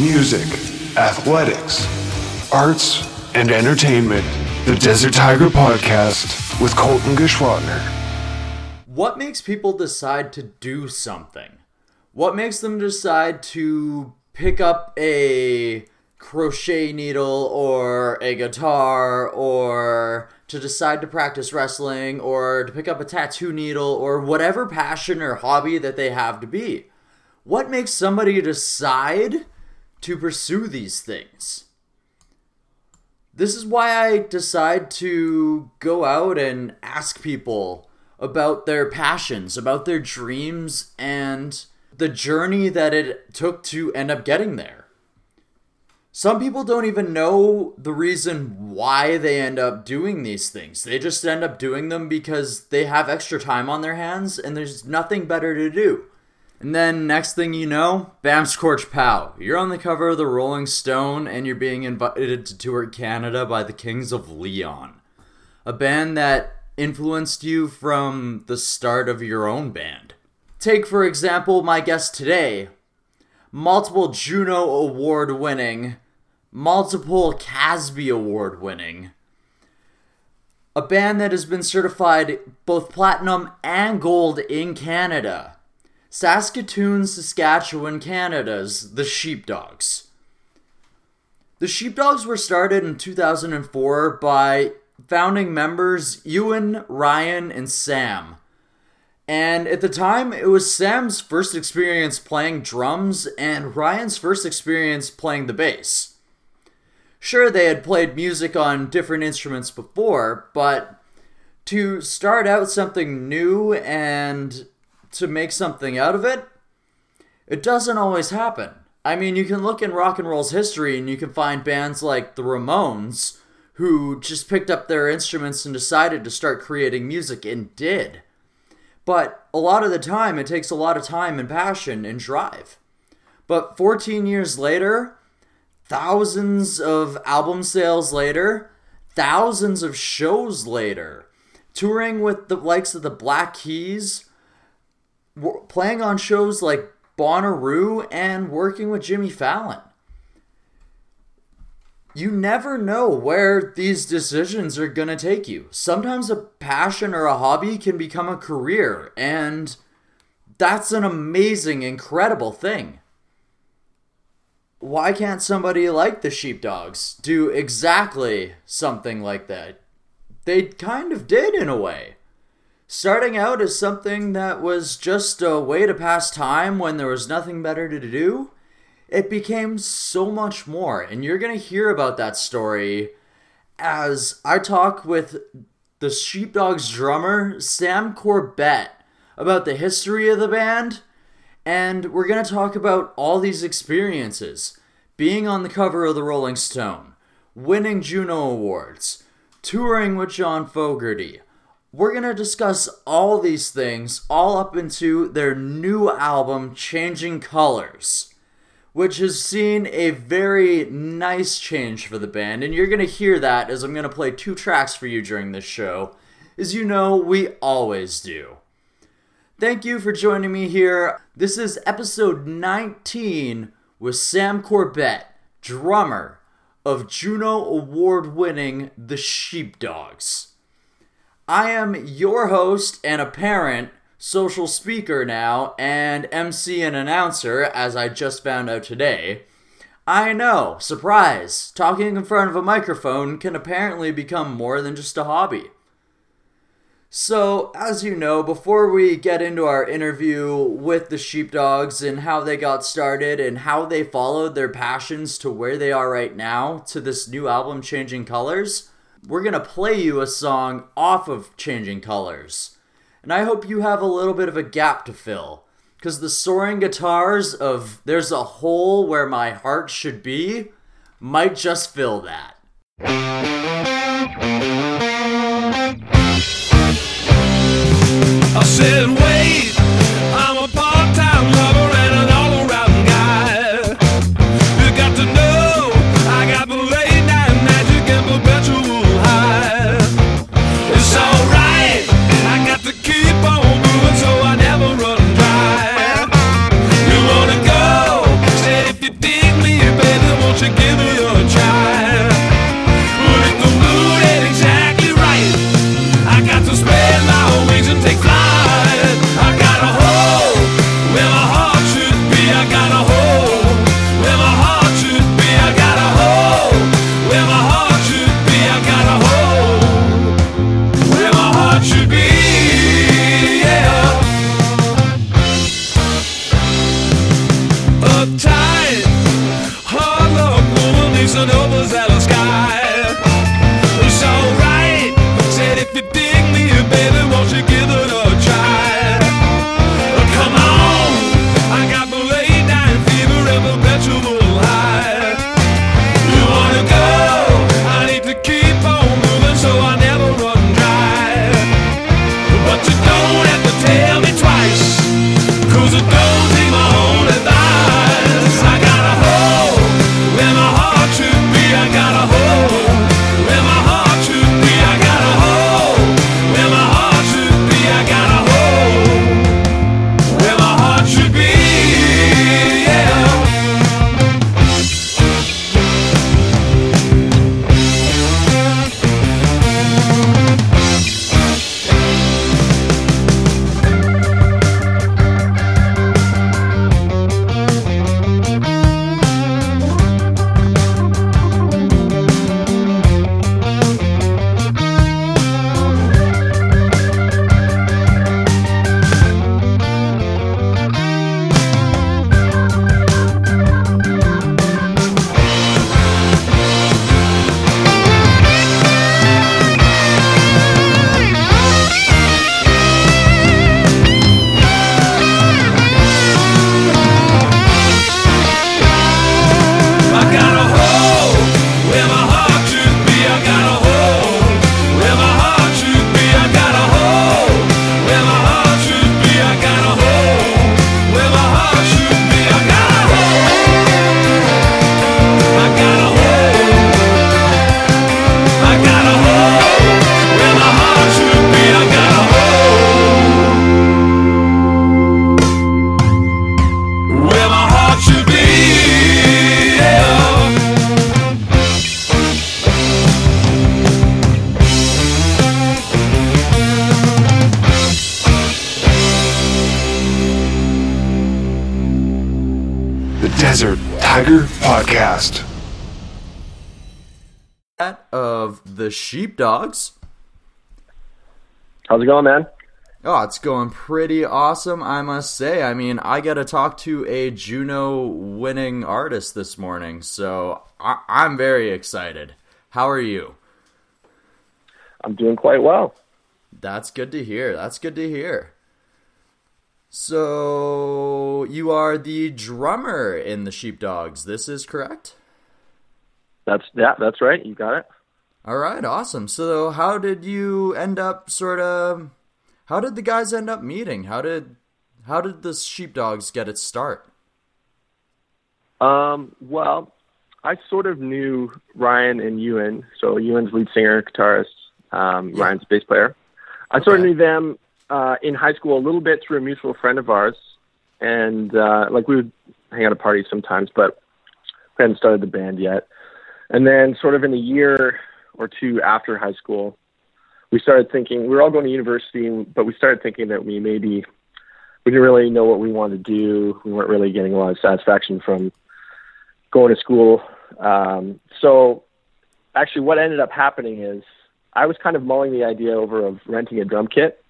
music, athletics, arts, and entertainment. The Desert Tiger Podcast with Colton Geschwantner. What makes people decide to do something? What makes them decide to pick up a crochet needle or a guitar or to decide to practice wrestling or to pick up a tattoo needle or whatever passion or hobby that they have to be? What makes somebody decide to pursue these things? This is why I decide to go out and ask people about their passions, about their dreams, and the journey that it took to end up getting there. Some people don't even know the reason why they end up doing these things. They just end up doing them because they have extra time on their hands and there's nothing better to do. And then next thing you know, bam scorch pow. You're on the cover of the Rolling Stone and you're being invited to tour Canada by the Kings of Leon. A band that influenced you from the start of your own band. Take for example my guest today, multiple Juno award winning, multiple Casby award winning. A band that has been certified both platinum and gold in Canada. Saskatoon, Saskatchewan, Canada's The Sheepdogs. The Sheepdogs were started in 2004 by founding members Ewan, Ryan, and Sam. And at the time, it was Sam's first experience playing drums and Ryan's first experience playing the bass. Sure, they had played music on different instruments before, but to start out something new and to make something out of it, it doesn't always happen. I mean, you can look in rock and roll's history and you can find bands like the Ramones who just picked up their instruments and decided to start creating music and did. But a lot of the time, it takes a lot of time and passion and drive. But 14 years later, thousands of album sales later, thousands of shows later, touring with the likes of the Black Keys, playing on shows like Bonnaroo and working with Jimmy Fallon. You never know where these decisions are going to take you. Sometimes a passion or a hobby can become a career, and that's an amazing, incredible thing. Why can't somebody like the Sheepdogs do exactly something like that? They kind of did in a way starting out as something that was just a way to pass time when there was nothing better to do, it became so much more. And you're going to hear about that story as I talk with the Sheepdogs drummer, Sam Corbett, about the history of the band. And we're going to talk about all these experiences being on the cover of the Rolling Stone, winning Juno Awards, touring with John Fogerty we're going to discuss all these things all up into their new album, Changing Colors, which has seen a very nice change for the band. And you're going to hear that as I'm going to play two tracks for you during this show, as you know we always do. Thank you for joining me here. This is episode 19 with Sam Corbett, drummer of Juno Award winning The Sheepdogs. I am your host and a parent, social speaker now, and MC and announcer, as I just found out today. I know, surprise, talking in front of a microphone can apparently become more than just a hobby. So, as you know, before we get into our interview with the Sheepdogs and how they got started and how they followed their passions to where they are right now to this new album, Changing Colors, we're going to play you a song off of Changing Colors. And I hope you have a little bit of a gap to fill. Because the soaring guitars of There's a Hole Where My Heart Should Be might just fill that. The sheepdogs. How's it going, man? Oh, it's going pretty awesome, I must say. I mean, I got to talk to a Juno winning artist this morning, so I- I'm very excited. How are you? I'm doing quite well. That's good to hear. That's good to hear. So, you are the drummer in the Sheepdogs. This is correct? That's yeah, that's right. You got it. All right, awesome. So, how did you end up sort of how did the guys end up meeting? How did how did the Sheepdogs get its start? Um, well, I sort of knew Ryan and Ewan. So Ewan's lead singer, guitarist. Um, Yeah. Ryan's bass player. I sort of knew them uh, in high school a little bit through a mutual friend of ours, and uh, like we would hang out at parties sometimes, but we hadn't started the band yet. And then, sort of in a year or two after high school, we started thinking we were all going to university, but we started thinking that we maybe we didn't really know what we wanted to do. We weren't really getting a lot of satisfaction from going to school. Um, so, actually, what ended up happening is I was kind of mulling the idea over of renting a drum kit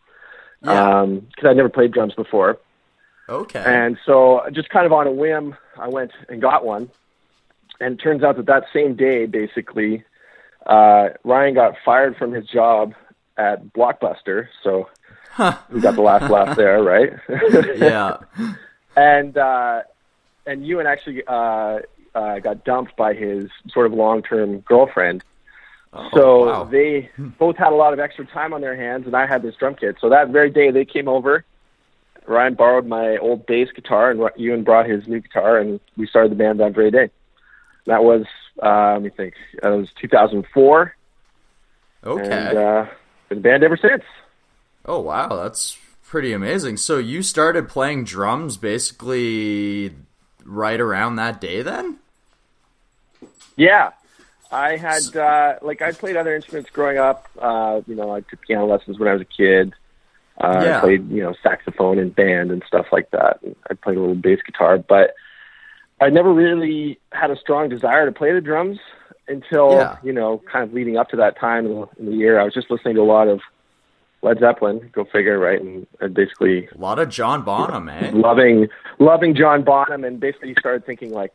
Yeah. because I'd never played drums before. okay. And so, just kind of on a whim, I went and got one. And it turns out that that same day, basically, uh, Ryan got fired from his job at Blockbuster. So we got the last laugh there, right? yeah. and uh, and Ewan actually uh, uh, got dumped by his sort of long-term girlfriend. so Oh, wow. they both had a lot of extra time on their hands, and I had this drum kit. So that very day, they came over. Ryan borrowed my old bass guitar, and Ewan brought his new guitar, and we started the band that very day. That was, uh, let me think, It was 2004, Okay. and uh, been a band ever since. Oh wow, that's pretty amazing. So you started playing drums basically right around that day then? Yeah, I had uh, like I played other instruments growing up. Uh, you know, I took piano lessons when I was a kid. Uh, Yeah. I played you know saxophone in band and stuff like that. I played a little bass guitar, but I never really had a strong desire to play the drums until Yeah. you know, kind of leading up to that time in the, in the year. I was just listening to a lot of Led Zeppelin. Go figure, right? And, and basically A lot of John Bonham, eh? loving loving John Bonham, and basically you started thinking like,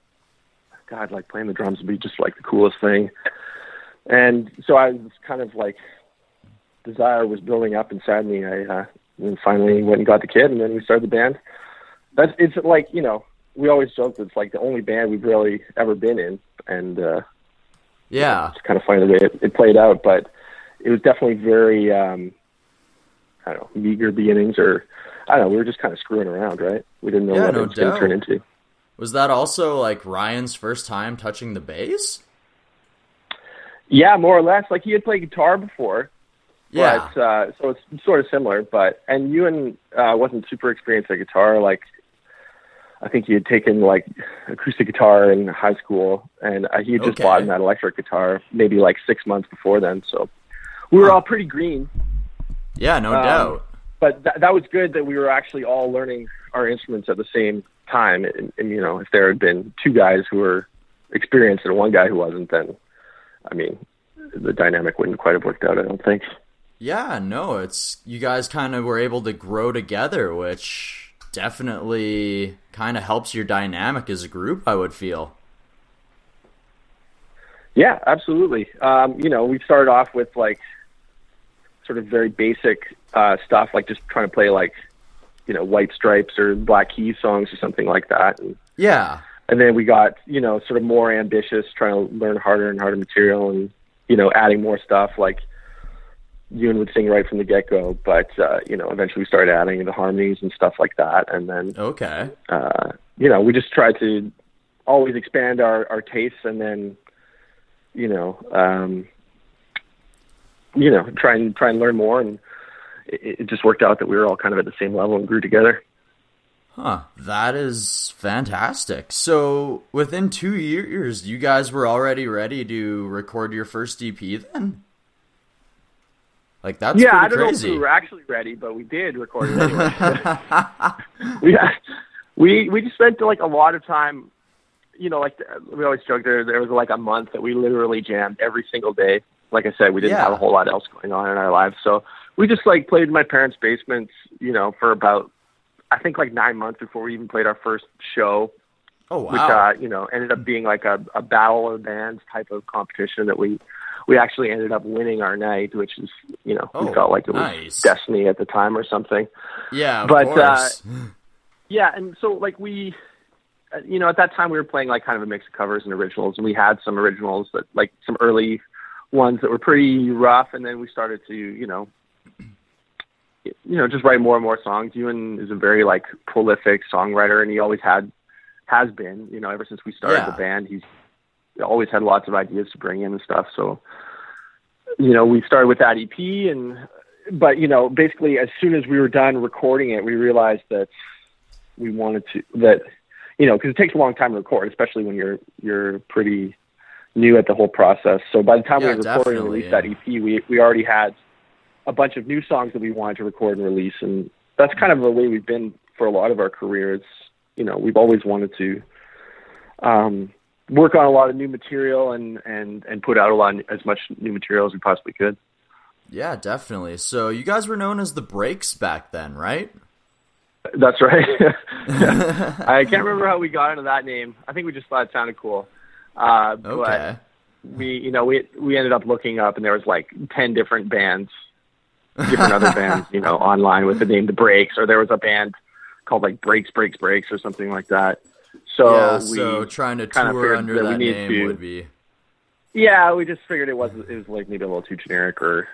God, like playing the drums would be just like the coolest thing. And so I was kind of like, desire was building up inside me. I uh, and finally went and got the kid, and then we started the band. That's it's like you know we always joke that it's like the only band we've really ever been in, and uh, Yeah. it's kind of funny the way it, it played out, but it was definitely very, um, I don't know, meager beginnings, or I don't know. We were just kind of screwing around, right? We didn't know Yeah, what no it was going to turn into. Was that also like Ryan's first time touching the bass? Yeah, more or less. Like he had played guitar before, Yeah. but uh, so it's sort of similar. But and you Ewan uh, wasn't super experienced at guitar. Like I think he had taken like acoustic guitar in high school, and uh, he had just Okay. bought that electric guitar maybe like six months before then. So we were all pretty green. yeah, no um, doubt. but that that was good that we were actually all learning our instruments at the same time. And, and you know, if there had been two guys who were experienced and one guy who wasn't, then I mean, the dynamic wouldn't quite have worked out. I don't think. Yeah, no, it's you guys kind of were able to grow together, which definitely kind of helps your dynamic as a group, I would feel. Yeah, absolutely. Um, you know, we started off with like sort of very basic uh, stuff, like just trying to play like you know White Stripes or Black Keys songs or something like that, and Yeah. and then we got you know sort of more ambitious trying to learn harder and harder material and you know adding more stuff like Ewan would sing right from the get go but uh you know eventually we started adding the harmonies and stuff like that and then Okay. uh you know we just tried to always expand our our tastes and then you know um you know try and try and learn more and it, it just worked out that we were all kind of at the same level and grew together Huh. That is fantastic. So, within 2 years, you guys were already ready to record your first EP then? Like that's yeah, I don't crazy. know if we were actually ready, but we did record it anyway. we we we just spent like a lot of time. You know, like we always joke there. There was like a month that we literally jammed every single day. Like I said, we didn't Yeah. have a whole lot else going on in our lives, so we just like played in my parents' basements. You know, for about I think like nine months before we even played our first show oh wow. which uh, you know ended up being like a, a battle of bands type of competition that we we actually ended up winning our night, which is you know Oh, we felt like it was nice. destiny at the time or something. yeah, but, uh. Yeah, and so like we, uh, you know, at that time we were playing like kind of a mix of covers and originals, and we had some originals that like some early ones that were pretty rough, and then we started to you know. You know, just write more and more songs. Ewan is a very like prolific songwriter, and he always had, has been. You know, ever since we started Yeah. the band, he's always had lots of ideas to bring in and stuff. So, you know, we started with that EP, and but you know, basically, as soon as we were done recording it, we realized that we wanted to that you know because it takes a long time to record, especially when you're you're pretty new at the whole process. So by the time Yeah, we were recording and released that. EP, we we already had a bunch of new songs that we wanted to record and release, and that's kind of the way we've been for a lot of our career. It's you know we've always wanted to um, work on a lot of new material and and and put out a lot as much new material as we possibly could. yeah, definitely. So, you guys were known as the Breaks back then, right? That's right. I can't remember how we got into that name. I think we just thought it sounded cool. Uh, Okay. But we, you know, we we ended up looking up, and there was like ten different bands, different other bands, you know, online with the name The Breaks, or there was a band called like Breaks, Breaks, Breaks, or something like that. So yeah, we, so trying to tour under that that name to- would be yeah, we just figured it was it was like maybe a little too generic or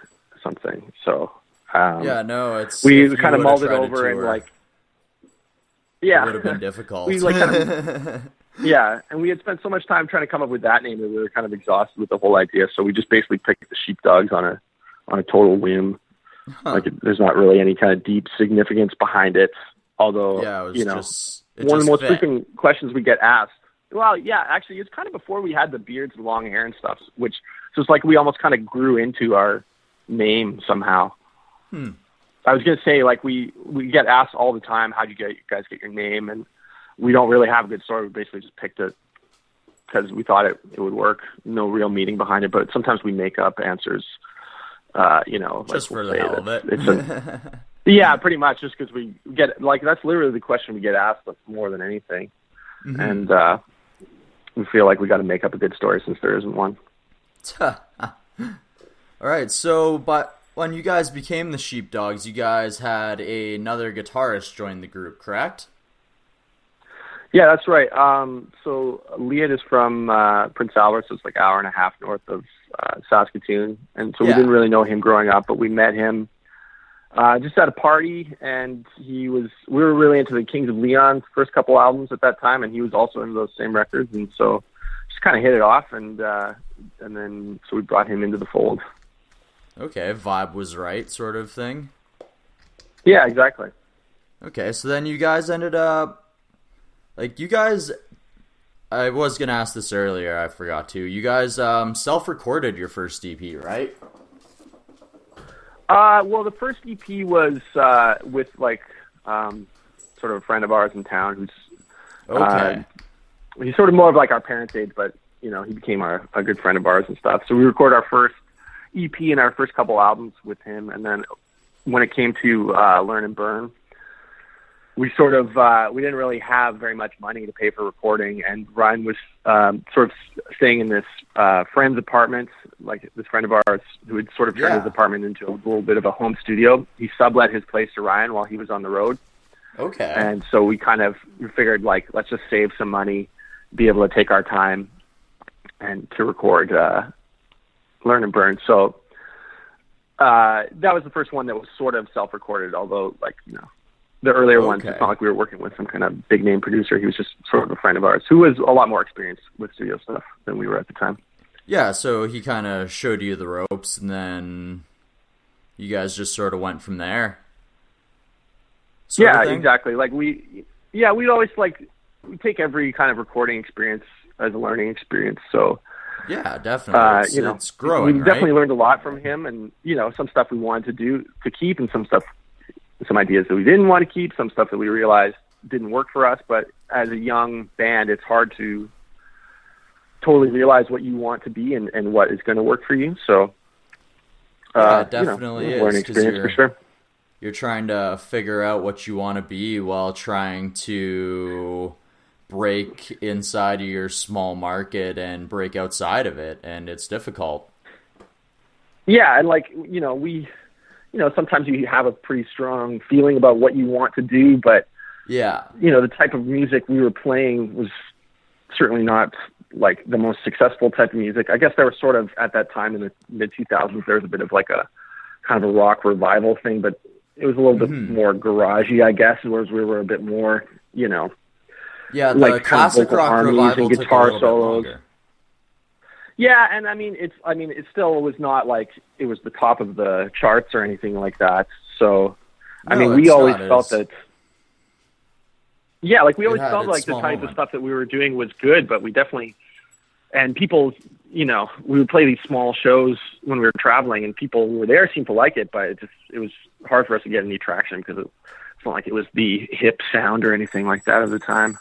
something. So um, Yeah, no, it's we kind of mulled it over and like it yeah, would have been difficult. We, like, kind Yeah, and we had spent so much time trying to come up with that name that we were kind of exhausted with the whole idea. So we just basically picked the sheepdogs on a on a total whim. Like it, there's not really any kind of deep significance behind it. Although yeah, it was you know, just it one of the most fit. frequent questions we get asked. Well, yeah, actually, it's kind of before we had the beards and long hair and stuff, which so it's like we almost kind of grew into our name somehow. Hmm. I was gonna say like we we get asked all the time, how'd you get you guys get your name? And we don't really have a good story. We basically just picked it because we thought it it would work. No real meaning behind it, but sometimes we make up answers Uh, you know, Just like, for we'll the hell of it. It's a, yeah, pretty much just because we get like that's literally the question we get asked more than anything, Mm-hmm. and uh, we feel like we got to make up a good story since there isn't one. All right, so but when you guys became the Sheepdogs, you guys had another guitarist join the group, correct? Yeah, that's right. Um, so Leon is from uh, Prince Albert, so it's like an hour and a half north of uh, Saskatoon, and so we didn't really know him growing up, but we met him uh, just at a party, and he was. We were really into the Kings of Leon's first couple albums at that time, and he was also into those same records, and so just kind of hit it off, and uh, and then so we brought him into the fold. Okay, vibe was right, sort of thing. Yeah, exactly. Okay, so then you guys ended up like you guys I was gonna ask this earlier, I forgot to. You guys um self recorded your first EP, right? Uh, well, the first EP was uh, with like um, sort of a friend of ours in town who's Okay. he's sort of more of like our parents' age, but you know, he became our, a good friend of ours and stuff. So we recorded our first EP and our first couple albums with him, and then when it came to uh, Learn and Burn, we sort of uh, we didn't really have very much money to pay for recording, and Ryan was um, sort of staying in this uh, friend's apartment, like this friend of ours who had sort of turned Yeah. his apartment into a little bit of a home studio. He sublet his place to Ryan while he was on the road. okay. And so we kind of figured like let's just save some money, be able to take our time, and to record uh, Learn and Burn. So uh, that was the first one that was sort of self-recorded. Although like you know the earlier ones, it's not like we were working with some kind of big name producer. He was just sort of a friend of ours who was a lot more experienced with studio stuff than we were at the time. yeah, so he kinda showed you the ropes and then you guys just sort of went from there. Yeah, exactly. Like we, yeah, we'd always like we take every kind of recording experience as a learning experience. So Yeah, definitely. uh, it's, you know, it's growing, we right? definitely learned a lot from him, and you know, some stuff we wanted to do to keep, and some stuff, some ideas that we didn't want to keep, some stuff that we realized didn't work for us. But as a young band, it's hard to totally realize what you want to be and, and what is going to work for you. So, Yeah, uh, it definitely you know, is, experience for you're- sure. you're trying to figure out what you want to be while trying to break inside of your small market and break outside of it and it's difficult Yeah, and like you know, we, you know, sometimes you have a pretty strong feeling about what you want to do, but yeah you know, the type of music we were playing was certainly not like the most successful type of music. I guess there was sort of at that time in the mid 2000s there was a bit of like a kind of a rock revival thing, but it was a little bit mm-hmm. more garagey, I guess, whereas we were a bit more, you know, yeah Like, classic rock revival and guitar solos. Yeah, and I mean it's I mean it still was not like it was the top of the charts or anything like that. So I No, mean we it's always not. felt It's- that Yeah, like we It always had felt its like the small type moment. of stuff that we were doing was good, but we definitely and people you know, we would play these small shows when we were traveling and people who were there seemed to like it, but it just it was hard for us to get any traction because it, it's not like it was the hip sound or anything like that at the time.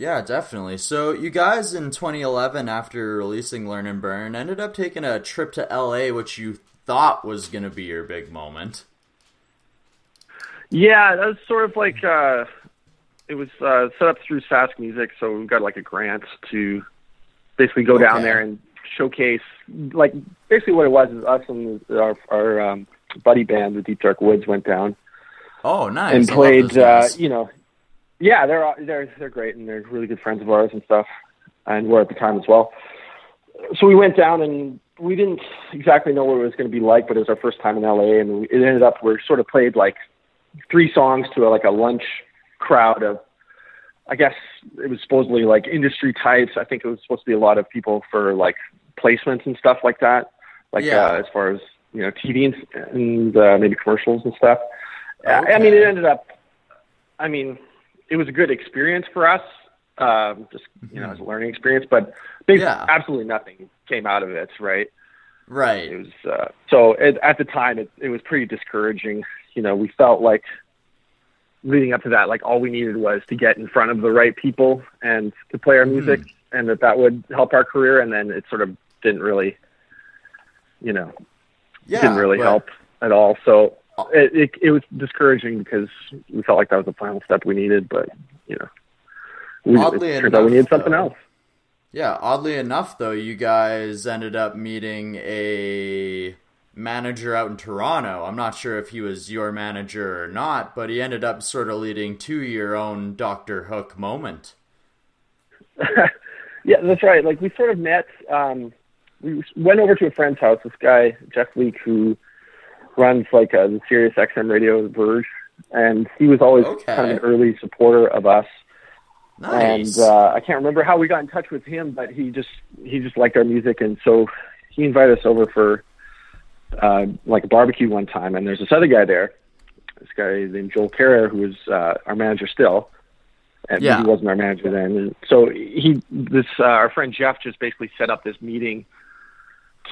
Yeah definitely. So you guys in 2011 after releasing learn and burn ended up taking a trip to la which you thought was going to be your big moment. Yeah, that was sort of like uh it was uh set up through Sask Music, so we got like a grant to basically go down there and showcase like basically what it was is us and our our um buddy band, the Deep Dark Woods went down. Oh nice. And played uh you know yeah, they're all- they're they're great and they're really good friends of ours and stuff and were at the time as well. So we went down and we didn't exactly know what it was going to be like, but it was our first time in LA and we, it ended up we sort of played like three songs to a, like a lunch crowd of I guess it was supposedly like industry types. I think it was supposed to be a lot of people for like placements and stuff like that. Like Yeah. uh, as far as you know, TV and, and uh, maybe commercials and stuff. I- I mean, it ended up. I mean, it was a good experience for us, um, just you know, as a learning experience. But Yeah. absolutely nothing came out of it. Right? right It was uh, so it, at the time it, it was pretty discouraging. You know, we felt like leading up to that, like all we needed was to get in front of the right people and to play our music, and that that would help our career. And then it sort of didn't really, you know, Yeah, didn't really but- help at all. So it, it it was discouraging because we felt like that was the final step we needed, but you know, we, Oddly it out we needed something though, else. Yeah, oddly enough, though, you guys ended up meeting a manager out in Toronto. I'm not sure if he was your manager or not, but he ended up sort of leading to your own Doctor Hook moment. Yeah, that's right. Like we sort of met. Um, we went over to a friend's house. This guy Jeff Leake, who runs like a the Sirius XM radio Verge, and he was always Okay. kind of an early supporter of us. Nice. And uh, I can't remember how we got in touch with him, but he just he just liked our music, and so he invited us over for uh, like a barbecue one time. And there's this other guy there, this guy named Joel Carriere, who was uh, our manager still, and Yeah. he wasn't our manager then. And so he this uh, our friend Jeff just basically set up this meeting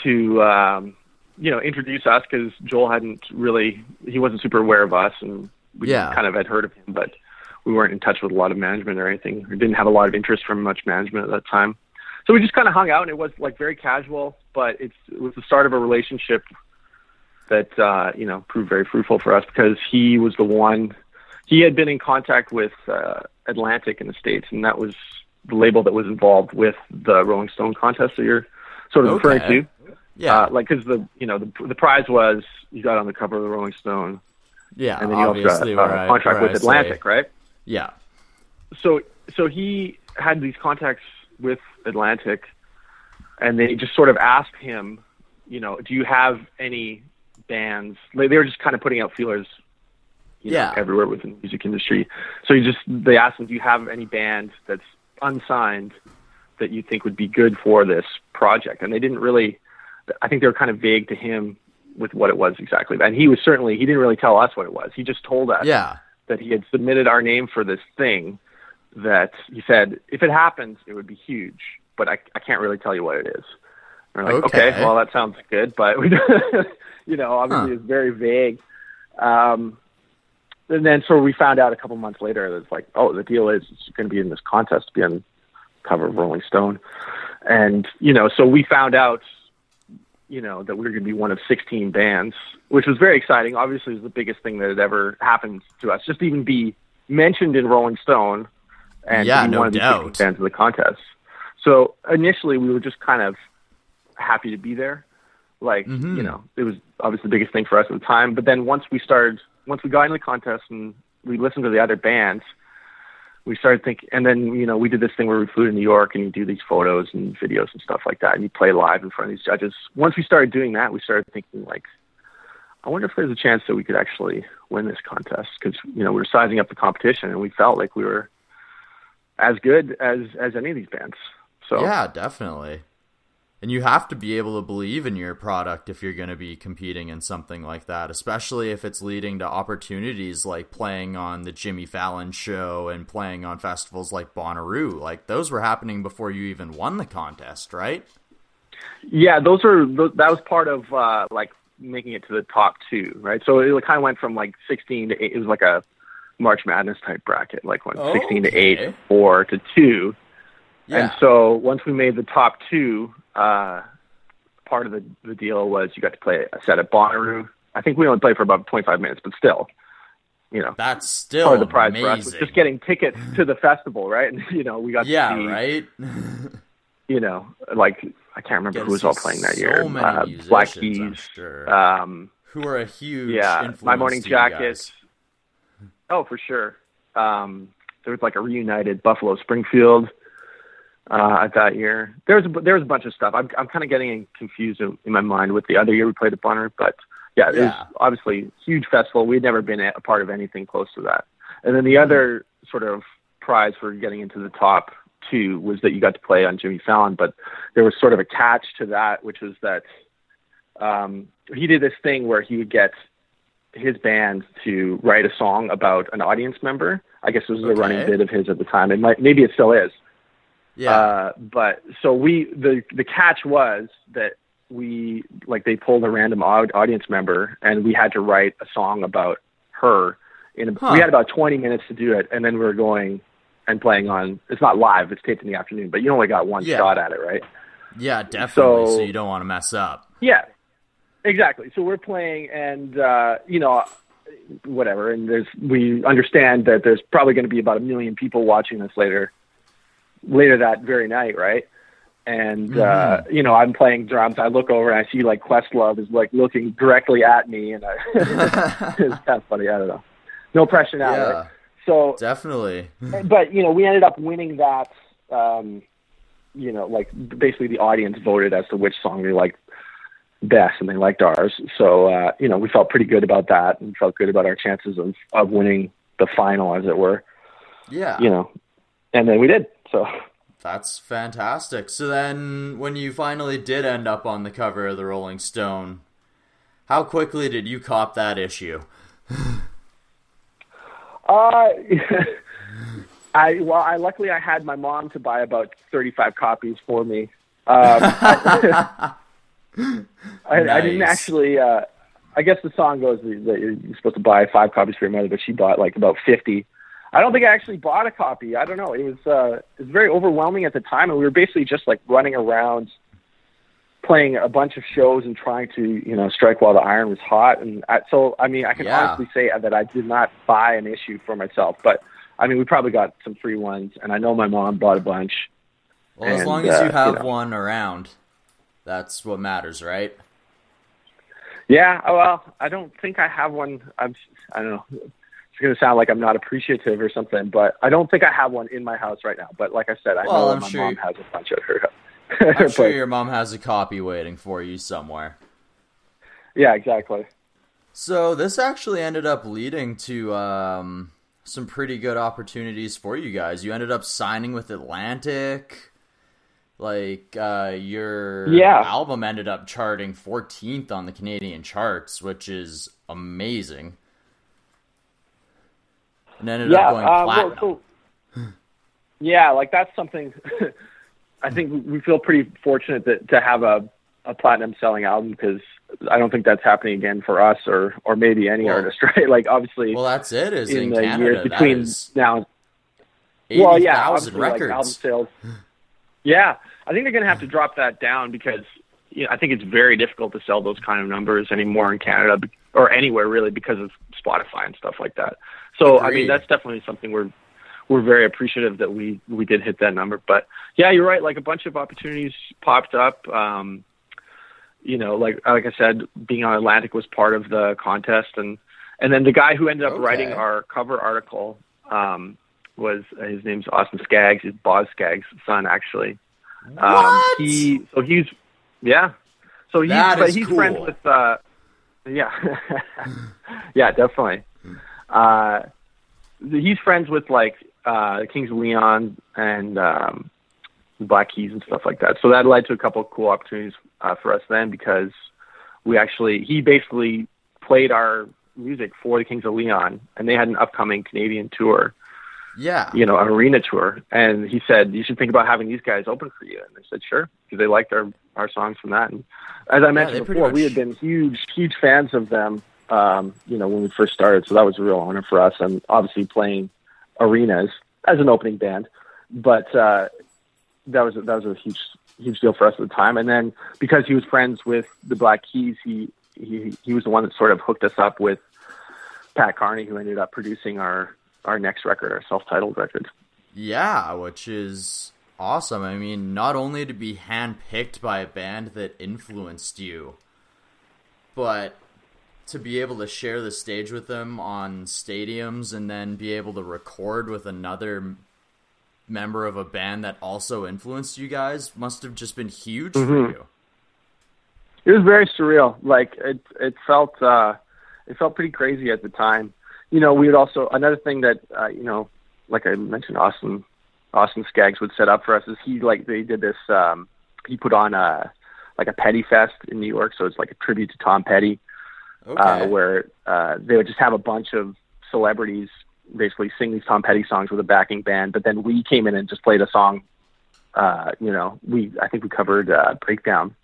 to um, you know introduce us because Joel hadn't really he wasn't super aware of us, and we Yeah. kind of had heard of him, but we weren't in touch with a lot of management or anything. We didn't have a lot of interest from much management at that time. So we just kind of hung out, and it was like very casual, but it's, it was the start of a relationship that uh, you know proved very fruitful for us because he was the one. He had been in contact with uh, Atlantic in the states, and that was the label that was involved with the Rolling Stone contest that you're sort of referring to. Yeah, Uh, like because the you know the the prize was you got on the cover of the Rolling Stone, yeah, and then you also got obviously uh, contract with I say- Atlantic, right? Yeah, so so he had these contacts with Atlantic, and they just sort of asked him, you know, do you have any bands? Like, they were just kind of putting out feelers, you Yeah. know, everywhere within the music industry. So he just they asked him, do you have any band that's unsigned that you think would be good for this project? And they didn't really. I think they were kind of vague to him with what it was exactly. And he was certainly he didn't really tell us what it was. He just told us yeah, that he had submitted our name for this thing that he said if it happens it would be huge but i, I can't really tell you what it is and we're like okay. Okay. well that sounds good but we you know obviously Huh. it's very vague um and then so we found out a couple months later that it's like oh the deal is it's going to be in this contest to be on cover of rolling stone and you know so we found out you know that we were going to be one of 16 bands, which was very exciting. Obviously, it was the biggest thing that had ever happened to us. Just to even be mentioned in Rolling Stone and Yeah, no one of the doubt. 16 bands of the contest. So initially, we were just kind of happy to be there. Like Mhm. you know, it was obviously the biggest thing for us at the time. But then once we started, once we got into the contest and we listened to the other bands, we started thinking, and then you know we did this thing where we flew to New York and you do these photos and videos and stuff like that, and you play live in front of these judges. Once we started doing that, we started thinking like, I wonder if there's a chance that we could actually win this contest because you know we were sizing up the competition and we felt like we were as good as as any of these bands. So yeah, definitely. And you have to be able to believe in your product if you're going to be competing in something like that, especially if it's leading to opportunities like playing on the Jimmy Fallon show and playing on festivals like Bonnaroo. Like those were happening before you even won the contest, right? Yeah, those are that was part of uh, like making it to the top two, right? So it kind of went from like 16 to eight. It was like a March Madness type bracket, like went 16 to eight, four to two. Yeah. And so once we made the top two, uh, part of the the deal was you got to play a set at Bonnaroo. I think we only played for about 25 minutes, but still, you know, That's still part of the prize amazing. for us was just getting tickets to the festival, right? And you know, we got yeah, see, right. you know, like I can't remember who was all playing that so year. Uh, Black Keys, sure. um, Who are a huge yeah, influence My Morning. Jacket. Oh, for sure. Um, there was like a reunited Buffalo Springfield uh, at that year. There was a, there was a bunch of stuff. I'm I'm kind of getting confused in, in my mind with the other year we played at Bonner, but yeah, it was obviously a huge festival. We'd never been a part of anything close to that. And then the other sort of prize for getting into the top two was that you got to play on Jimmy Fallon, but there was sort of a catch to that, which was that um, he did this thing where he would get his band to write a song about an audience member. I guess this was a running bit of his at the time. It might, maybe it still is. Yeah. Uh, but so we the the catch was that we like they pulled a random audience member and we had to write a song about her. In a, Huh. we had about 20 minutes to do it, and then we were going and playing on. It's not live; it's taped in the afternoon, but you only got one Yeah. shot at it, right? yeah, definitely. So, so- you don't want to mess up. Yeah. exactly. So we're playing, and uh, you know, whatever. And there's we understand that there's probably going to be about a million people watching this later, later that very night, right? And uh, you know, I'm playing drums. I look over and I see like Questlove is like looking directly at me, and I, it's kind of funny. I don't know. No pressure now. Yeah. Right? So Definitely. but you know, we ended up winning that. Um, you know, like basically the audience voted as to which song they liked best, and they liked ours. So uh, you know, we felt pretty good about that, and felt good about our chances of of winning the final, as it were. Yeah. You know, and then we did. So That's fantastic. So then, when you finally did end up on the cover of the Rolling Stone, how quickly did you cop that issue? Uh, I well, I luckily I had my mom to buy about thirty-five copies for me. Um, I, I didn't actually. Uh, I guess the song goes that you're supposed to buy five copies for your mother, but she bought like about fifty. I don't think I actually bought a copy. I don't know. It was uh, it was very overwhelming at the time, and we were basically just like running around, playing a bunch of shows and trying to you know strike while the iron was hot. And I, so, I mean, I can Yeah. honestly say that I did not buy an issue for myself, but I mean, we probably got some free ones, and I know my mom bought a bunch. Well, as And, long as uh, you have you know. one around, that's what matters, right? Yeah, oh, well, I don't think I have one. I'm, I don't know. It's going to sound like I'm not appreciative or something, but I don't think I have one in my house right now. But like I said, I Well, know I'm my sure mom you- has a bunch of her. I'm sure But- your mom has a copy waiting for you somewhere. Yeah, exactly. So this actually ended up leading to um, some pretty good opportunities for you guys. You ended up signing with Atlantic. Like uh, your Yeah. album ended up charting 14th on the Canadian charts, which is amazing. And ended yeah, up going uh, well, so, yeah, like that's something. I think we feel pretty fortunate that, to have a, a platinum selling album because I don't think that's happening again for us or or maybe any Well- artist, right? Like obviously well, that's it. Is in, in the Canada years between now well, yeah, obviously, like, album sales. Yeah, I think they're going to have to drop that down because you know, I think it's very difficult to sell those kind of numbers anymore in Canada or anywhere really because of Spotify and stuff like that. So I mean, that's definitely something we're we're very appreciative that we we did hit that number. But yeah, you're right. Like a bunch of opportunities popped up. Um, you know, like like I said, being on Atlantic was part of the contest, and and then the guy who ended up Okay. writing our cover article um, was his name's Austin Skaggs. He's Boz Skaggs' son, actually. Um, What? he so he's yeah. So he's That but he's cool. friends with uh, yeah, yeah, definitely. Uh, he's friends with like uh, Kings of Leon and um, Black Keys and stuff like that. So that led to a couple of cool opportunities uh, for us then because we actually he basically played our music for the Kings of Leon, and they had an upcoming Canadian tour, Yeah. you know, an arena tour. And he said you should think about having these guys open for you. And I said sure because they liked our our songs from that. And as I they mentioned before, we had been huge huge fans of them. Um, you know, when we first started, so that was a real honor for us, and obviously playing arenas as an opening band. But uh, that was a, that was a huge huge deal for us at the time. And then because he was friends with the Black Keys, he he he was the one that sort of hooked us up with Pat Carney, who ended up producing our our next record, our self-titled record. Yeah, which is awesome. I mean, not only to be handpicked by a band that influenced you, but to be able to share the stage with them on stadiums and then be able to record with another member of a band that also influenced you guys must have just been huge for you. It was very surreal. Like it it felt uh it felt pretty crazy at the time. You know, we would also another thing that uh, you know, like I mentioned Austin Austin Skaggs would set up for us is he like they did this um he put on a like a Petty Fest in New York, so it's like a tribute to Tom Petty. Okay. uh, where uh, they would just have a bunch of celebrities basically sing these Tom Petty songs with a backing band. But then we came in and just played a song. Uh, you know, we I think we covered uh, Breakdown,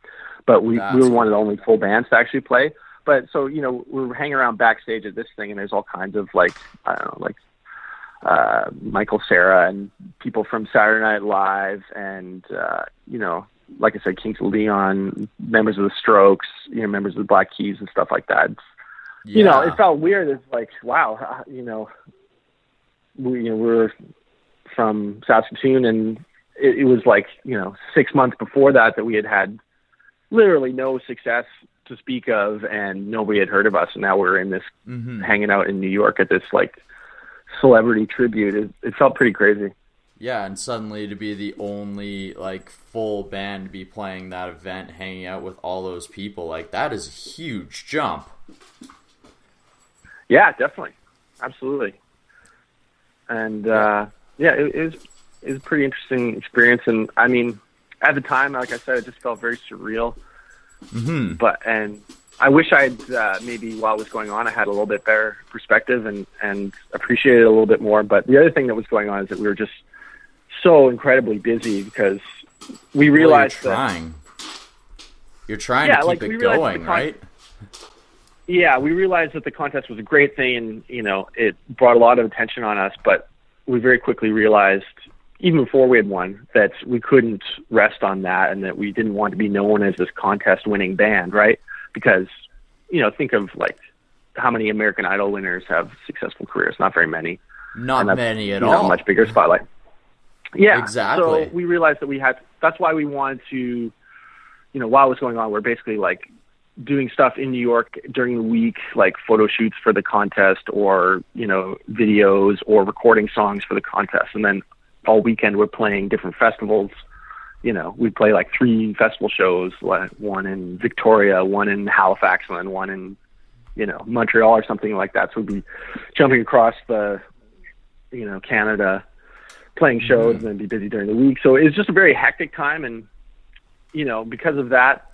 but we That's we were one of the only full bands to actually play. But so you know, we were hanging around backstage at this thing, and there's all kinds of like I don't know, like uh, Michael Cera and people from Saturday Night Live, and uh, you know, like I said, Kings of Leon, members of the Strokes, you know, members of the Black Keys and stuff like that. Yeah. You know, it felt weird. It's like, wow, uh, you know, we you know we're from Saskatoon, and it, it was like you know six months before that that we had had literally no success to speak of, and nobody had heard of us, and now we're in this Mhm. hanging out in New York at this like celebrity tribute. It, it felt pretty crazy. Yeah, and suddenly to be the only like full band to be playing that event, hanging out with all those people, like that is a huge jump. Yeah, definitely, absolutely. And uh, yeah, it, it was it was a pretty interesting experience. And I mean, at the time, like I said, it just felt very surreal. Mm-hmm. But and I wish I'd uh, maybe while it was going on, I had a little bit better perspective and and appreciated it a little bit more. But the other thing that was going on is that we were just so incredibly busy because we Well, you're realized that trying. You're trying Yeah, to keep like, it going, con- right? yeah, we realized that the contest was a great thing, and you know, it brought a lot of attention on us. But we very quickly realized, even before we had won, that we couldn't rest on that, and that we didn't want to be known as this contest-winning band, right? Because, you know, think of like how many American Idol winners have successful careers? Not very many. Not many at all. much bigger spotlight. Yeah, Exactly. So we realized that we had. That's why we wanted to, you know, while it was going on, we're basically like doing stuff in New York during the week, like photo shoots for the contest, or you know, videos, or recording songs for the contest, and then all weekend we're playing different festivals. You know, we play like three festival shows, like one in Victoria, one in Halifax, and then one in, you know, Montreal or something like that. So we'd be jumping across the, you know, Canada, playing shows, and then be busy during the week. So it was just a very hectic time, and you know, because of that,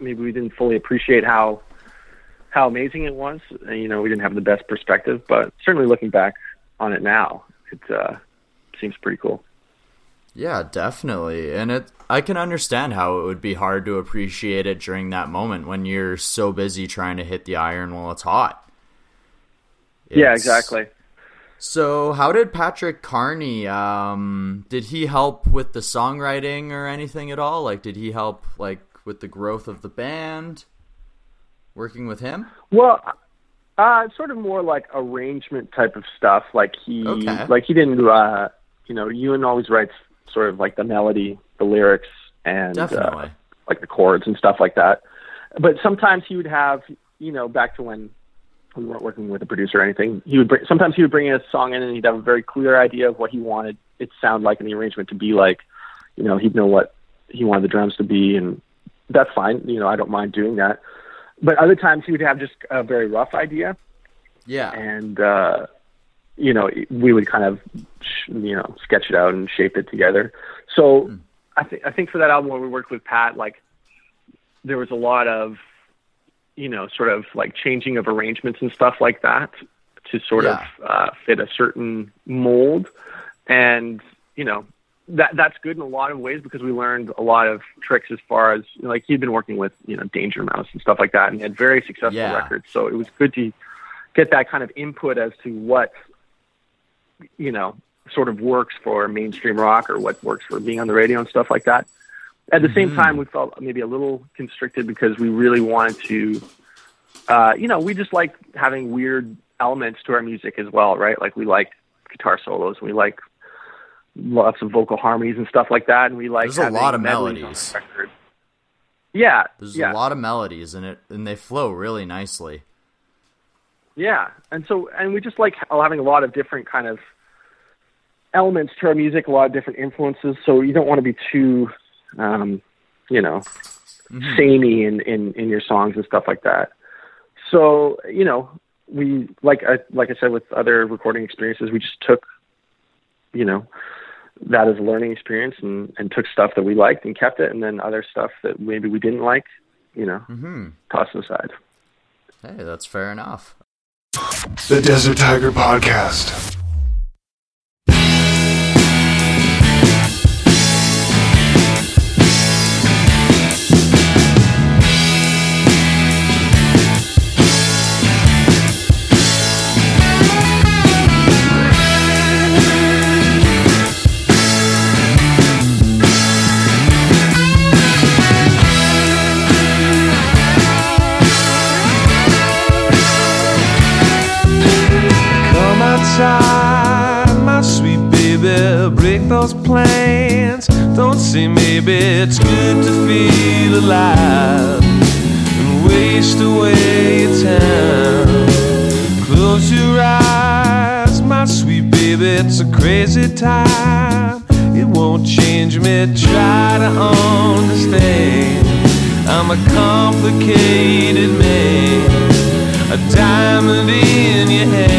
maybe we didn't fully appreciate how how amazing it was. And, you know, we didn't have the best perspective, but certainly looking back on it now, it uh, seems pretty cool. Yeah, definitely. And it I can understand how it would be hard to appreciate it during that moment when you're so busy trying to hit the iron while it's hot. yeah, exactly. So, how did Patrick Carney um did he help with the songwriting or anything at all? Like did he help like with the growth of the band working with him? Well, uh, sort of more like arrangement type of stuff. Like he, Okay. like he didn't, uh, you know, Ewan always writes sort of like the melody, the lyrics, and uh, like the chords and stuff like that. But sometimes he would have, you know, back to when we weren't working with a producer or anything. He would bring, sometimes he would bring a song in and he'd have a very clear idea of what he wanted it to sound like and the arrangement to be like. You know, he'd know what he wanted the drums to be, and that's fine. You know, I don't mind doing that. But other times he would have just a very rough idea, Yeah. and uh, you know, we would kind of sh- you know sketch it out and shape it together. So I think I think for that album where we worked with Pat, like there was a lot of you know sort of like changing of arrangements and stuff like that to sort Yeah. of uh, fit a certain mold, and you know that that's good in a lot of ways because we learned a lot of tricks as far as you know, like he'd been working with you know Danger Mouse and stuff like that, and had very successful Yeah. records. So it was good to get that kind of input as to what you know sort of works for mainstream rock or what works for being on the radio and stuff like that. At the same time, we felt maybe a little constricted because we really wanted to, uh, you know, we just like having weird elements to our music as well, right? Like we like guitar solos, we like lots of vocal harmonies and stuff like that, and we like There's a lot of melodies. record. Yeah, There's yeah. a lot of melodies in it and they flow really nicely. Yeah, and so and we just like having a lot of different kind of elements to our music, a lot of different influences. So you don't want to be too, um, you know, samey in, in in your songs and stuff like that. So you know, we like I like I said with other recording experiences, we just took, you know, that as a learning experience and and took stuff that we liked and kept it, and then other stuff that maybe we didn't like, you know, Mm-hmm. tossed it aside. Hey, that's fair enough. The Desert Tiger Podcast. A complicated man, a diamond in your hand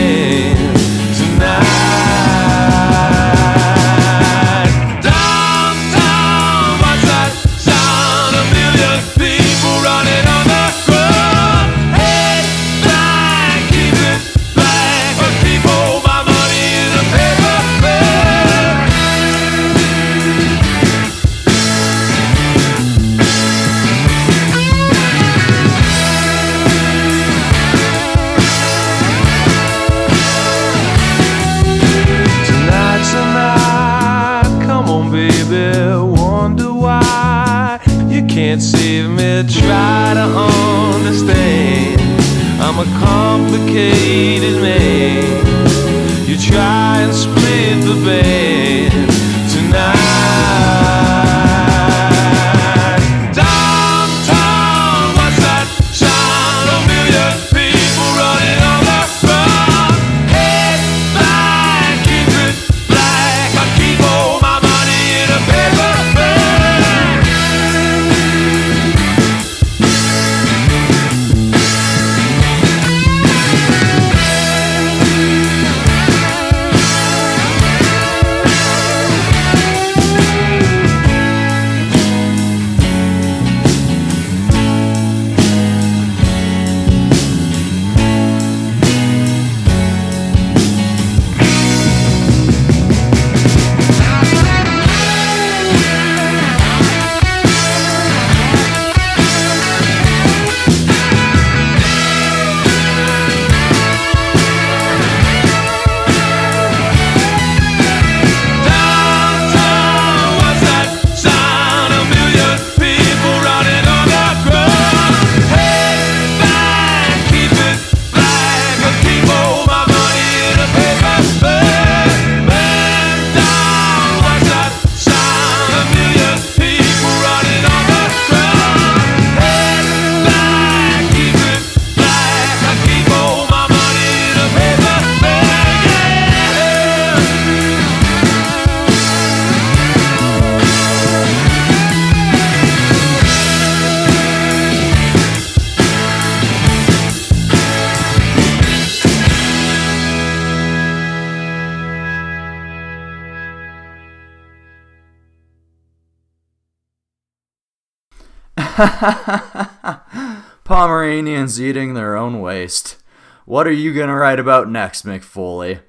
Pomeranians eating their own waste. What are you gonna write about next, Mick Foley?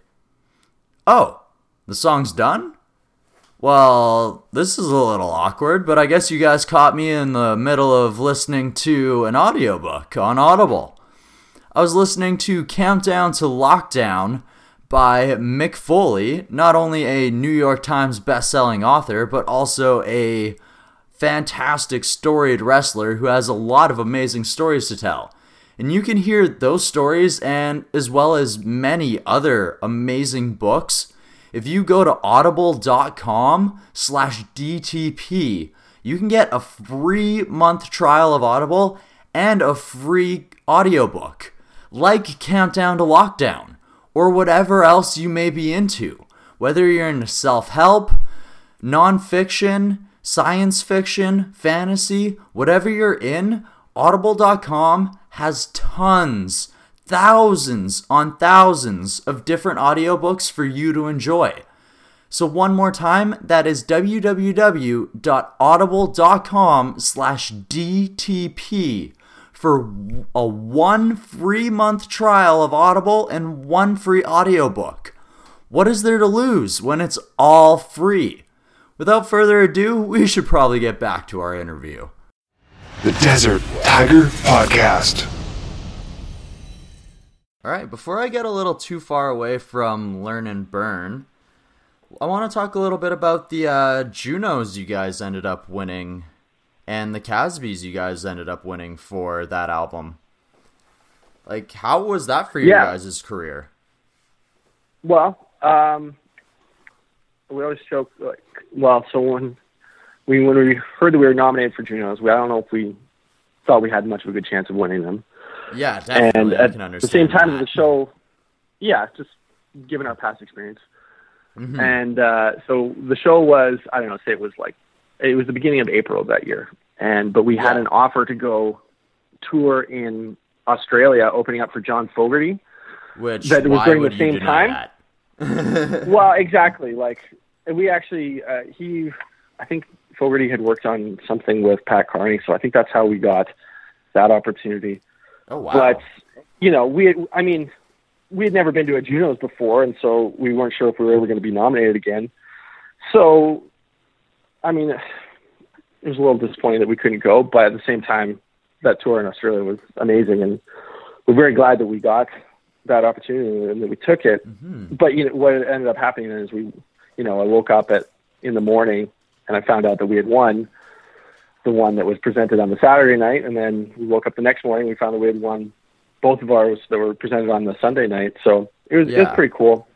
Oh, the song's done? Well, this is a little awkward, but I guess you guys caught me in the middle of listening to an audiobook on Audible. I was listening to Countdown to Lockdown by Mick Foley, not only a New York Times best-selling author, but also a fantastic storied wrestler who has a lot of amazing stories to tell. And you can hear those stories and as well as many other amazing books if you go to audible.com slash DTP. You can get a free month trial of Audible and a free audiobook like Countdown to Lockdown or whatever else you may be into. Whether you're into self-help, nonfiction, science fiction, fantasy, whatever you're in, audible.com has tons, thousands on thousands of different audiobooks for you to enjoy. So one more time, that is www.audible.com slash DTP for a one free month trial of Audible and one free audiobook. What is there to lose when it's all free? Without further ado, we should probably get back to our interview. The Desert Tiger Podcast. All right, before I get a little too far away from Learn and Burn, I want to talk a little bit about the uh, Junos you guys ended up winning and the Casbys you guys ended up winning for that album. Like, how was that for your Yeah. guys' career? Well, um, we always joke like, well, so when we when we heard that we were nominated for Junos, we I don't know if we thought we had much of a good chance of winning them. Yeah, definitely. and at the same time as the show, yeah, just given our past experience. Mhm. And uh, so the show was, I don't know, say it was like, it was the beginning of April of that year. And, but we had an offer to go tour in Australia, opening up for John Fogerty. Which that was during the same time? well, exactly. Like, and we actually, uh, he, I think Fogerty had worked on something with Pat Carney. So I think that's how we got that opportunity. oh wow. But you know, we I mean, we had never been to a Junos before, and so we weren't sure if we were ever going to be nominated again. So, I mean, it was a little disappointing that we couldn't go, but at the same time, that tour in Australia was amazing, and we're very glad that we got that opportunity and that we took it. Mhm. But you know, what ended up happening is we, you know, I woke up at in the morning and I found out that we had won the one that was presented on the Saturday night, and then we woke up the next morning. We found that we had won both of ours that were presented on the Sunday night. So it was it was pretty cool.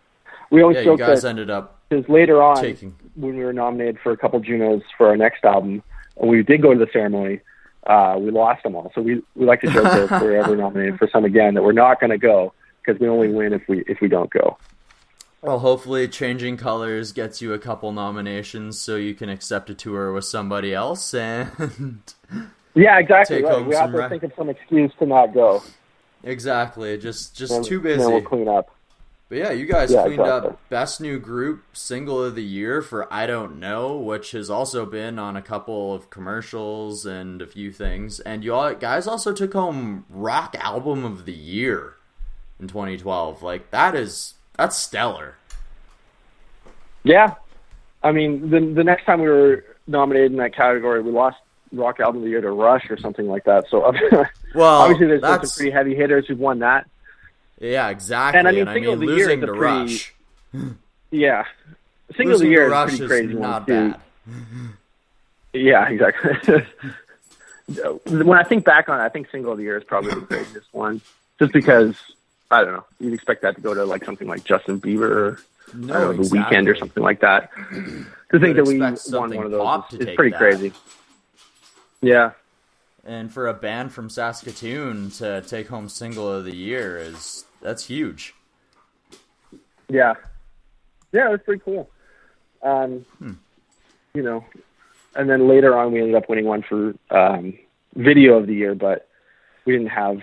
We always yeah, guys that ended up because later on, taking. when we were nominated for a couple Junos for our next album, and we did go to the ceremony, uh, we lost them all. So we we like to joke that if we're ever nominated for some again, that we're not going to go because we only win if we if we don't go. Well, hopefully, changing colors gets you a couple nominations, so you can accept a tour with somebody else. And Yeah, exactly. Take Right. home We have to re- think of some excuse to not go. exactly, just just And too Then busy. we'll clean up. But yeah, you guys Yeah, cleaned exactly. up best new group single of the year for I Don't Know, which has also been on a couple of commercials and a few things. And you all guys also took home rock album of the year in 2012. Like that is that's stellar. Yeah, I mean, the the next time we were nominated in that category, we lost Rock Album of the Year to Rush or something like that. So Well, obviously, there's been some pretty heavy hitters who've won that. yeah, exactly. And And I I mean, mean, single of the year losing is a pretty- Rush, Yeah, single of the year is pretty crazy one not bad. Yeah, exactly. when I think back on it, I think single of the year is probably the craziest one, just because I don't know. You'd expect that to go to like something like Justin Bieber or No, know, the exactly. Weeknd or something like that. To think that we won one of those is, is pretty that. crazy. Yeah, And for a band from Saskatoon to take home single of the year is that's huge. yeah, yeah. It was pretty cool. Um, Hmm. You know, and then later on we ended up winning one for um, video of the year, but we didn't have.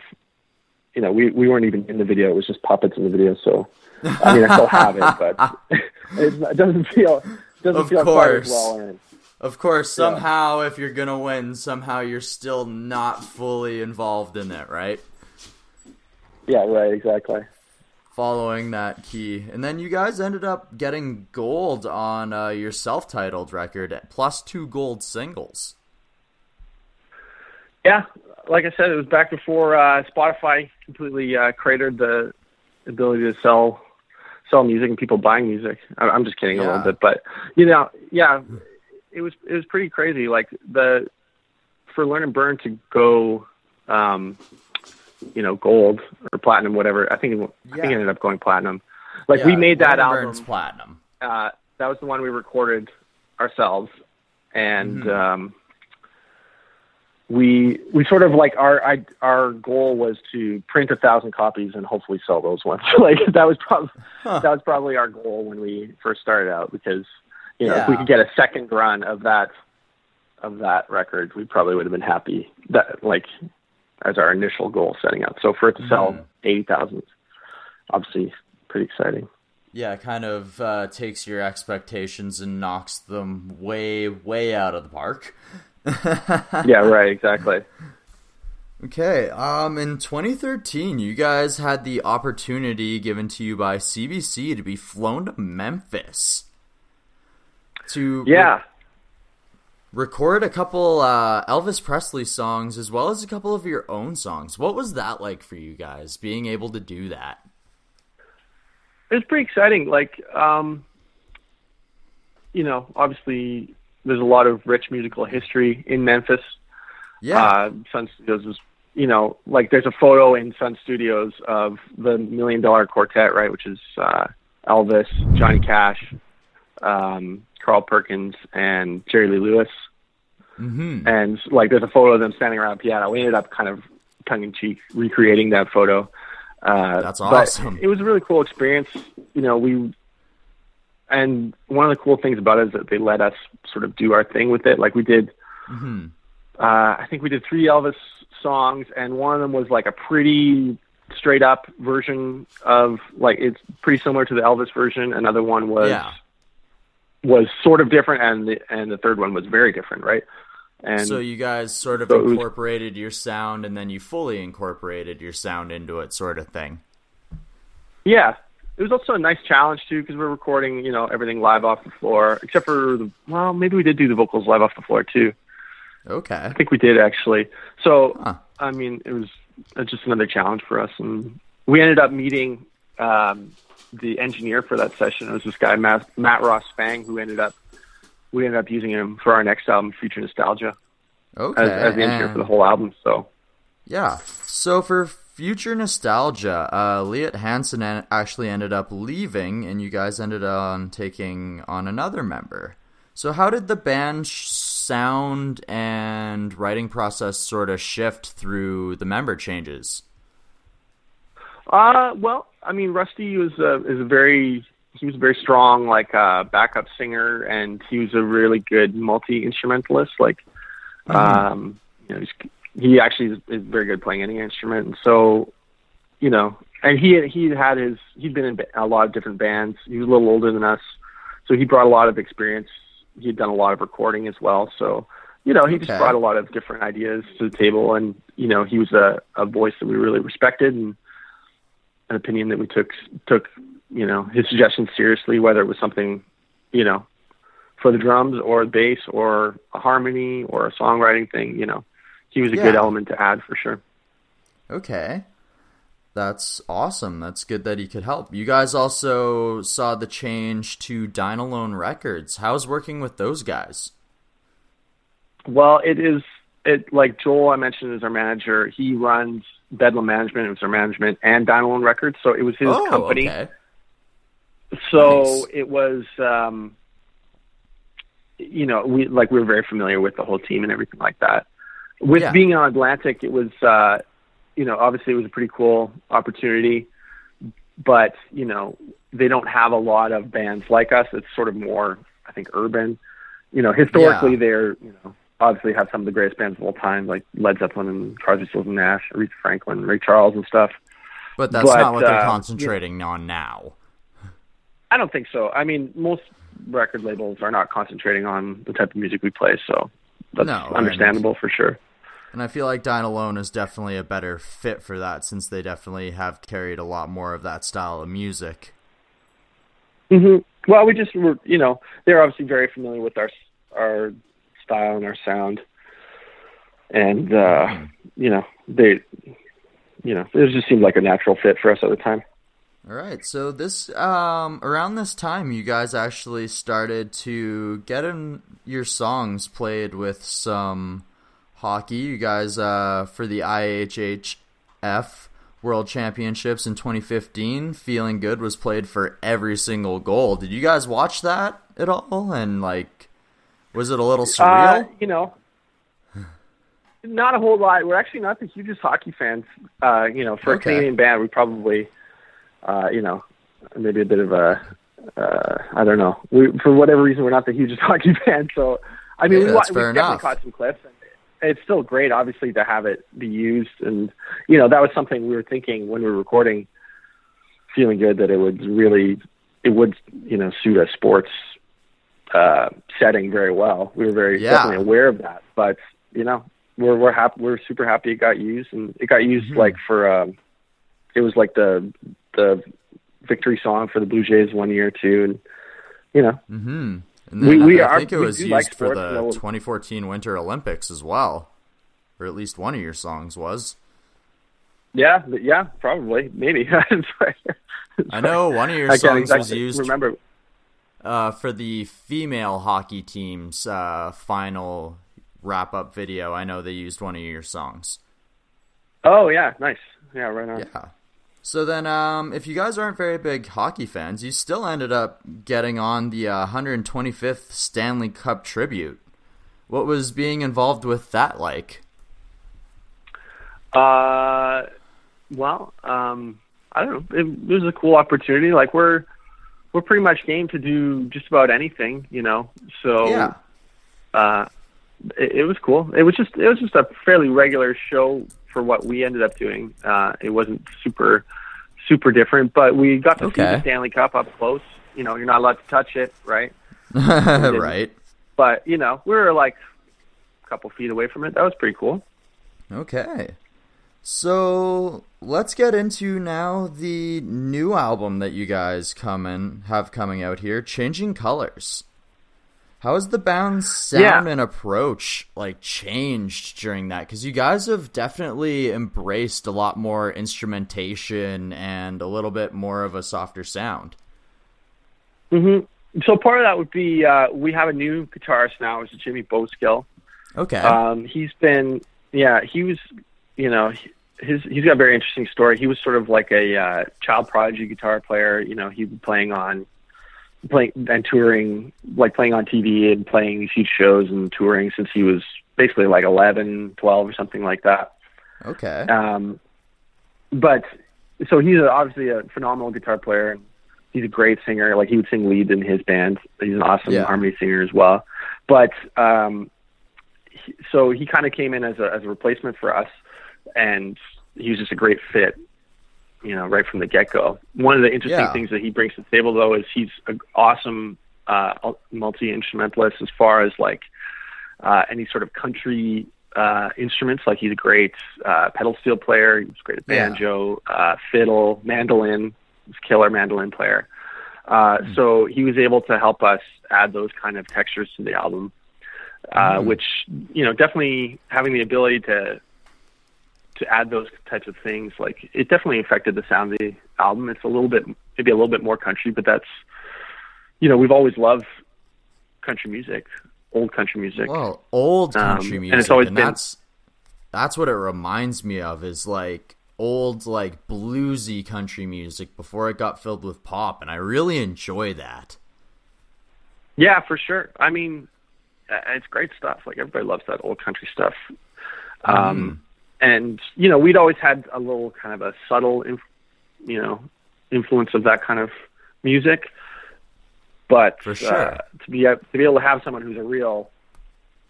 You know, we we weren't even in the video. It was just puppets in the video. So, I mean, I still have it, but it's, it doesn't feel doesn't Of feel quite as course. well earned. Of course, somehow if you're gonna win, somehow you're still not fully involved in it, right? Yeah, right. Exactly. Following that key, and then you guys ended up getting gold on uh, your self-titled record, plus two gold singles. Yeah, like I said, it was back before uh, Spotify completely uh, cratered the ability to sell sell music and people buying music. I- I'm just kidding a little bit, but you know, yeah, it was it was pretty crazy. Like the for Learn and Burn to go, um, you know, gold or platinum, whatever. I think it, I think Yeah. it ended up going platinum. Like we made that album. Burns Platinum. uh, that was the one we recorded ourselves, and Mhm. um, we we sort of like our I, our goal was to print a thousand copies and hopefully sell those ones. like that was probably Huh. that was probably our goal when we first started out because you know if we could get a second run of that of that record, we probably would have been happy. That like as our initial goal setting up. So for it to sell Mhm. eighty thousand, obviously pretty exciting. Yeah, it kind of uh, takes your expectations and knocks them way, way out of the park. yeah, right, exactly. Okay, um, in 2013, you guys had the opportunity given to you by CBC to be flown to Memphis to re- Yeah. record a couple uh, Elvis Presley songs as well as a couple of your own songs. What was that like for you guys, being able to do that? it was pretty exciting. Like, um, you know, obviously there's a lot of rich musical history in Memphis. Yeah, Uh, Sun Studios was, you know, like there's a photo in Sun Studios of the Million Dollar Quartet, right, which is uh, Elvis, Johnny Cash, um, Carl Perkins, and Jerry Lee Lewis. Mm-hmm. And like, there's a photo of them standing around a piano. We ended up kind of tongue in cheek recreating that photo. Uh, That's awesome. It was a really cool experience. You know, we and one of the cool things about it is that they let us sort of do our thing with it. Like we did, Mm-hmm. uh, I think we did three Elvis songs, and one of them was like a pretty straight up version of like it's pretty similar to the Elvis version. Another one was Yeah. was sort of different, and the and the third one was very different, right? And So you guys sort of So it was- incorporated your sound, and then you fully incorporated your sound into it, sort of thing. Yeah, it was also a nice challenge too because we're recording, you know, everything live off the floor, except for the well, maybe we did do the vocals live off the floor too. Okay. I think we did actually. So Huh. I mean, it was uh, just another challenge for us, and we ended up meeting um, the engineer for that session. It was this guy Matt, Matt Ross Spang, who ended up we ended up using him for our next album, Future Nostalgia, Okay. as, as the engineer and- for the whole album. So Yeah. So for future nostalgia, uh, Leot Hanson en- actually ended up leaving, and you guys ended on taking on another member. So how did the band sh- sound and writing process sort of shift through the member changes? Uh, well, I mean, Rusty was a, is a very he was a very strong like uh, backup singer, and he was a really good multi instrumentalist. Like, um, you know, he's, he actually is, very good playing any instrument, and so, you know, and he he had his he'd been in a lot of different bands. He was a little older than us, so he brought a lot of experience. He had done a lot of recording as well, so. You know, he just brought a lot of different ideas to the table, and you know, he was a, a voice that we really respected, and an opinion that we took took you know his suggestions seriously, whether it was something you know for the drums or the bass or a harmony or a songwriting thing. You know, he was a good element to add for sure. Okay. That's awesome. That's good that he could help. You guys also saw the change to Dine Alone Records. How's working with those guys? Well, it is it like Joel I mentioned is our manager. He runs Bedlam Management, it was our management, and Dine Alone Records. So it was his oh, company. okay. So Nice. it was, um, you know, we like we were very familiar with the whole team and everything like that. With Yeah. being on Atlantic, it was, uh, you know, obviously it was a pretty cool opportunity, but you know, they don't have a lot of bands like us. It's sort of more, I think, urban. You know, historically Yeah. they're, you know, obviously have some of the greatest bands of all time, like Led Zeppelin and Crosby, Stills and Nash, Aretha Franklin, Ray Charles, and stuff. But that's But, not what they're uh, concentrating on now. I don't think so. I mean, most record labels are not concentrating on the type of music we play, so that's No, and- understandable for sure. And I feel like Dine Alone is definitely a better fit for that since they definitely have carried a lot more of that style of music. hmm Well, we just were, you know, they're obviously very familiar with our our style and our sound, and uh, you know, they, you know, it just seemed like a natural fit for us at the time. All right, so this um around this time you guys actually started to get in your songs played with some hockey. You guys uh for the IIHF World Championships in 2015, Feeling Good was played for every single goal. Did you guys watch that at all and like was it a little surreal? Uh, you know, not a whole lot. We're actually not the hugest hockey fans. Uh, you know, for Okay. a Canadian band, we probably, uh, you know, maybe a bit of a, uh, I don't know. We, for whatever reason, we're not the hugest hockey fans. So, I mean, Hey, we, we definitely enough. caught some clips. And it's still great, obviously, to have it be used. And, you know, that was something we were thinking when we were recording, feeling good that it would really, it would, you know, suit a sports uh, setting very well. We were very Yeah. definitely aware of that, but you know, we're we're happy. We're super happy it got used, and it got used Mm-hmm. like for um, it was like the the victory song for the Blue Jays one year too, and you know, Mm-hmm. And We- then we I are- think it was used like for the though. 2014 Winter Olympics as well. Or at least one of your songs was. yeah, yeah, probably maybe. I know one of your I songs was used remember. uh, for the female hockey team's uh, final wrap up video. I know they used one of your songs. Oh yeah, nice. Yeah, right on. Yeah. So then, um, if you guys aren't very big hockey fans, you still ended up getting on the uh, 125th Stanley Cup tribute. What was being involved with that like? Uh, well, um, I don't know. It, it was a cool opportunity. Like we're we're pretty much game to do just about anything, you know. So Yeah. uh, it, it was cool. It was just it was just a fairly regular show for what we ended up doing. Uh, it wasn't super super different, but we got to see the Stanley Cup up close. You know, you're not allowed to touch it, right? right. But you know, we were like a couple feet away from it. That was pretty cool. Okay. So let's get into now the new album that you guys come in have coming out here, Changing Colors. How has the band's sound Yeah. and approach like changed during that? Because you guys have definitely embraced a lot more instrumentation and a little bit more of a softer sound. hmm So part of that would be uh, we have a new guitarist now, it's Jimmy Bowskill. Okay. Um, he's been, yeah, he was, you know, his he's got a very interesting story. He was sort of like a uh, child prodigy guitar player. You know, he'd been playing on, playing and touring, like playing on TV and playing these huge shows and touring since he was basically like 11, 12 or something like that. okay. Um, but so he's a, obviously a phenomenal guitar player. and He's a great singer. Like he would sing leads in his band. He's an awesome Yeah. harmony singer as well. But um, he, so he kind of came in as a as a replacement for us, and he was just a great fit. You know, right from the get go. One of the interesting Yeah. things that he brings to the table, though, is he's an awesome uh, multi instrumentalist as far as like uh, any sort of country uh, instruments. Like he's a great uh, pedal steel player. He's great at Yeah. banjo, uh, fiddle, mandolin. He's a killer mandolin player. Uh, So he was able to help us add those kind of textures to the album, uh, which you know definitely having the ability to to add those types of things like it definitely affected the sound of the album. It's a little bit maybe a little bit more country, but that's you know we've always loved country music, old country music. Well, old Um, country and music, it's always and been- that's that's what it reminds me of is like old like bluesy country music before it got filled with pop, and I really enjoy that. Yeah, for sure. I mean, it's great stuff. Like everybody loves that old country stuff. Um, and you know, we'd always had a little kind of a subtle, inf- you know, influence of that kind of music. But For sure. uh, to be to be able to have someone who's a real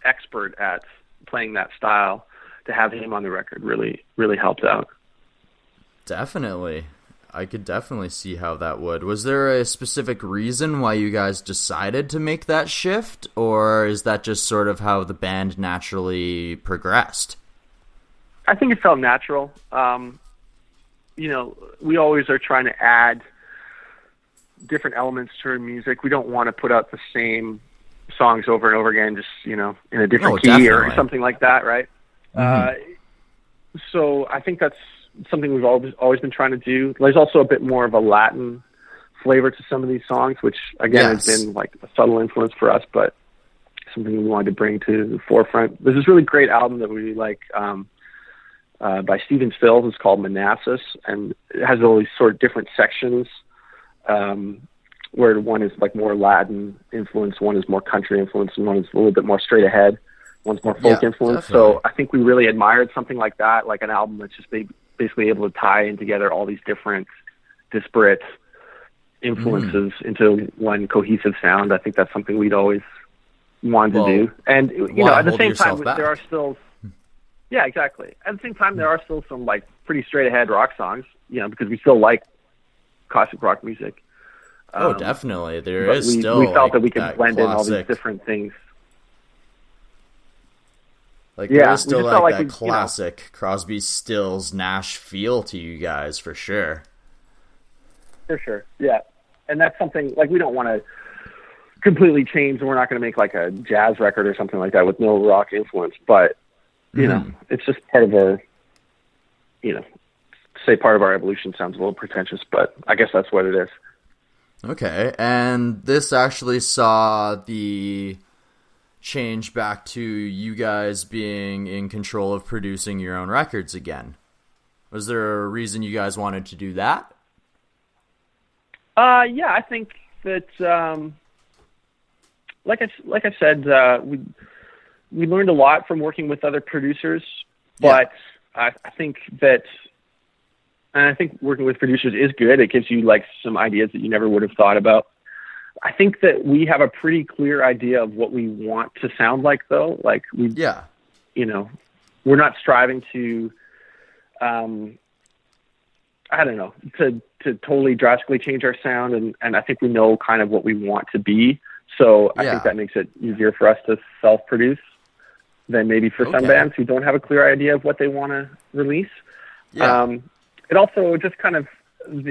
expert at playing that style, to have him on the record really really helped out. Definitely. I could definitely see how that would. Was there a specific reason why you guys decided to make that shift, or is that just sort of how the band naturally progressed? I think it felt natural. Um, you know, we always are trying to add different elements to our music. We don't want to put out the same songs over and over again, just you know, in a different No, key or something like that, right? Uh, so I think that's something we've always always been trying to do. There's also a bit more of a Latin flavor to some of these songs, which again Yes. has been like a subtle influence for us, but something we wanted to bring to the forefront. There's this really great album that we like. Um, uh, by Stephen Stills. It's called Manassas, and it has all these sort of different sections. Um, where one is like more Latin influence, one is more country influence, and one is a little bit more straight ahead. One's more folk Yeah, influence. definitely. So I think we really admired something like that, like an album that's just basically able to tie in together all these different disparate influences Mm. into one cohesive sound. I think that's something we'd always wanted Well, to do. And you know, at the same time, back? there are still yeah, exactly. At the same time, there are still some like pretty straight ahead rock songs, you know, because we still like classic rock music. oh, Um, definitely. There is we, still we felt like, that we could blend in all these different things. Like Yeah, there is we still like like that we- you know- classic Crosby, Stills, Nash feel to you guys for sure. For sure, yeah, and that's something like we don't want to completely change. and We're not going to make like a jazz record or something like that with no rock influence, but you know, it's just part of our, you know, say part of our evolution sounds a little pretentious, but I guess that's what it is. Okay, and this actually saw the change back to you guys being in control of producing your own records again. Was there a reason you guys wanted to do that? Uh, yeah, I think that, um, like I like I said, uh, we we learned a lot from working with other producers, but I, I think that, and I think working with producers is good. It gives you like some ideas that you never would have thought about. I think that we have a pretty clear idea of what we want to sound like, though. Like we, Yeah. you know, we're not striving to, um, I don't know, to to totally drastically change our sound, and and I think we know kind of what we want to be. So I Yeah. think that makes it easier for us to self-produce than maybe for some bands who don't have a clear idea of what they want to release. Yeah. Um, it also just kind of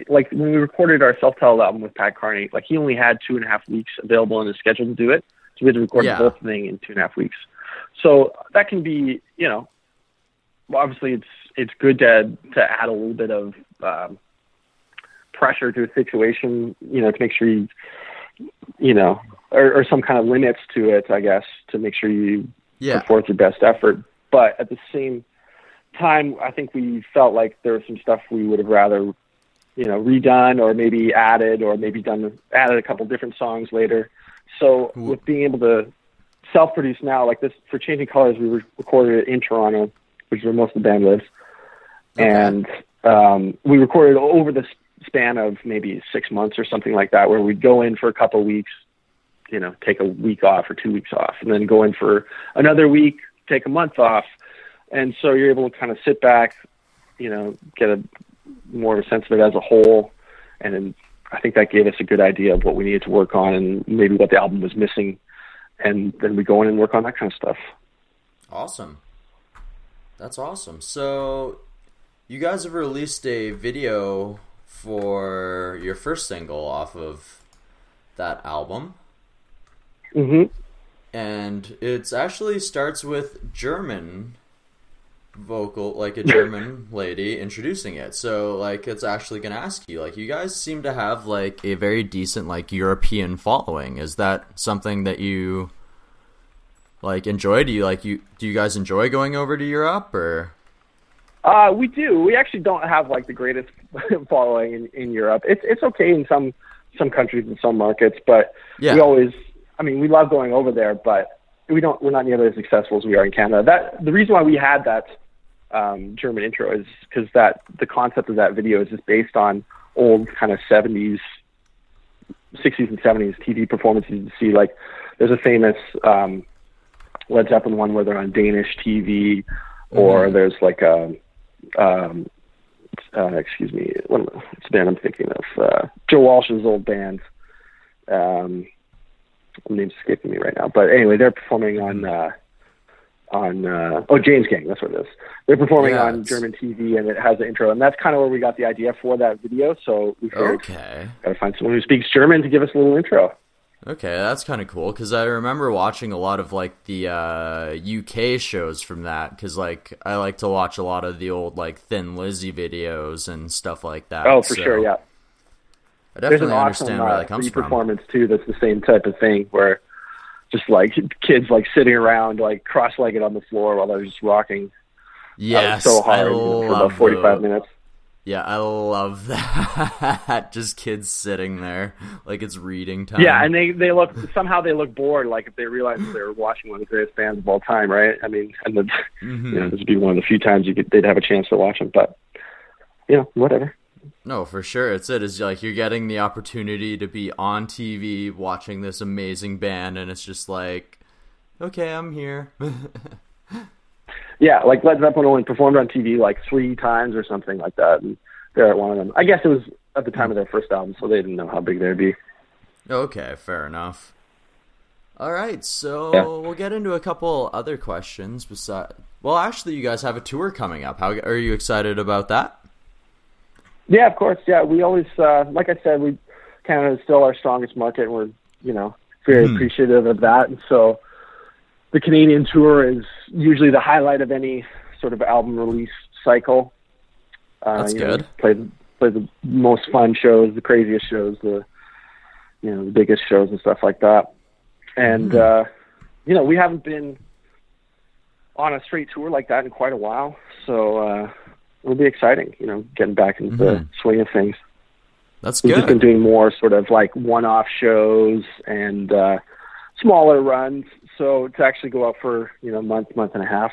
like when we recorded our self-titled album with Pat Carney, like he only had two and a half weeks available in his schedule to do it, so we had to record Yeah. the whole thing in two and a half weeks. So that can be, you know, obviously it's it's good to to add a little bit of um, pressure to a situation, you know, to make sure you, you know, or, or some kind of limits to it, I guess, to make sure you yeah. put forth your best effort. But at the same time, I think we felt like there was some stuff we would have rather, you know, redone or maybe added or maybe done added a couple different songs later. So Cool. with being able to self-produce now, like this for Changing Colors, we re- recorded it in Toronto, which is where most of the band lives, Okay. and um, we recorded over the span of maybe six months or something like that, where we'd go in for a couple of weeks, you know, take a week off or two weeks off, and then go in for another week, take a month off, and so you're able to kind of sit back, you know, get a more of a sense of it as a whole, and then I think that gave us a good idea of what we needed to work on and maybe what the album was missing, and then we go in and work on that kind of stuff. Awesome. That's awesome. So, you guys have released a video for your first single off of that album, hmm and it actually starts with German vocal, like a German lady introducing it. So, like, it's actually gonna ask you, like, you guys seem to have like a very decent like European following. Is that something that you like enjoy? Do you like you do you guys enjoy going over to Europe or? Uh, we do. We actually don't have like the greatest following in, in Europe. It's it's okay in some some countries and some markets, but Yeah. we always. I mean, we love going over there, but we don't. We're not nearly as successful as we are in Canada. That the reason why we had that um, German intro is because that the concept of that video is just based on old kind of seventies, sixties and seventies TV performances. You see, like there's a famous um, Led Zeppelin one where they're on Danish TV, or there's like a um, uh, excuse me, what what's the band I'm thinking of? Uh, Joe Walsh's old band. Um, the name's escaping me right now, but anyway, they're performing on uh, on uh, oh James Gang, that's what it is. They're performing Yeah, on it's- German TV, and it has an intro, and that's kind of where we got the idea for that video. So we figured Okay. gotta find someone who speaks German to give us a little intro. Okay, that's kind of cool because I remember watching a lot of like the uh, UK shows from that because like I like to watch a lot of the old like Thin Lizzy videos and stuff like that. Oh, for so sure, yeah. I There's definitely awesome understand where uh, that comes free from. performance too. That's the same type of thing where just like kids like sitting around like cross-legged on the floor while they're just rocking uh, Yes, so I hard for about 45 tho- minutes. Yeah, I love that. Just kids sitting there like it's reading time. Yeah, and they they look somehow they look bored, like if they realize they were watching one of the greatest bands of all time, right? I mean, and the, Mhm. you know, this would be one of the few times you could they'd have a chance to watch them, but you know, whatever. No, for sure. It's it. it. Is like you're getting the opportunity to be on TV watching this amazing band, and it's just like, okay, I'm here. Yeah, like Led Zeppelin only performed on TV like three times or something like that, and they're at one of them. I guess it was at the time of their first album, so they didn't know how big they'd be. okay, fair enough. All right, so Yeah. we'll get into a couple other questions. Besides, well, actually, you guys have a tour coming up. How are you excited about that? Yeah, of course. Yeah, we always, uh, like I said, we Canada is still our strongest market. And we're, you know, very Hmm. appreciative of that. And so, the Canadian tour is usually the highlight of any sort of album release cycle. Uh, That's you know, good. play the play the most fun shows, the craziest shows, the you know the biggest shows and stuff like that. And Hmm. uh, you know, we haven't been on a straight tour like that in quite a while. So uh, it'll be exciting. You know, getting back into the swing of things. That's good. We've been doing more sort of like one-off shows and uh, smaller runs. So to actually go out for you know month, month and a half,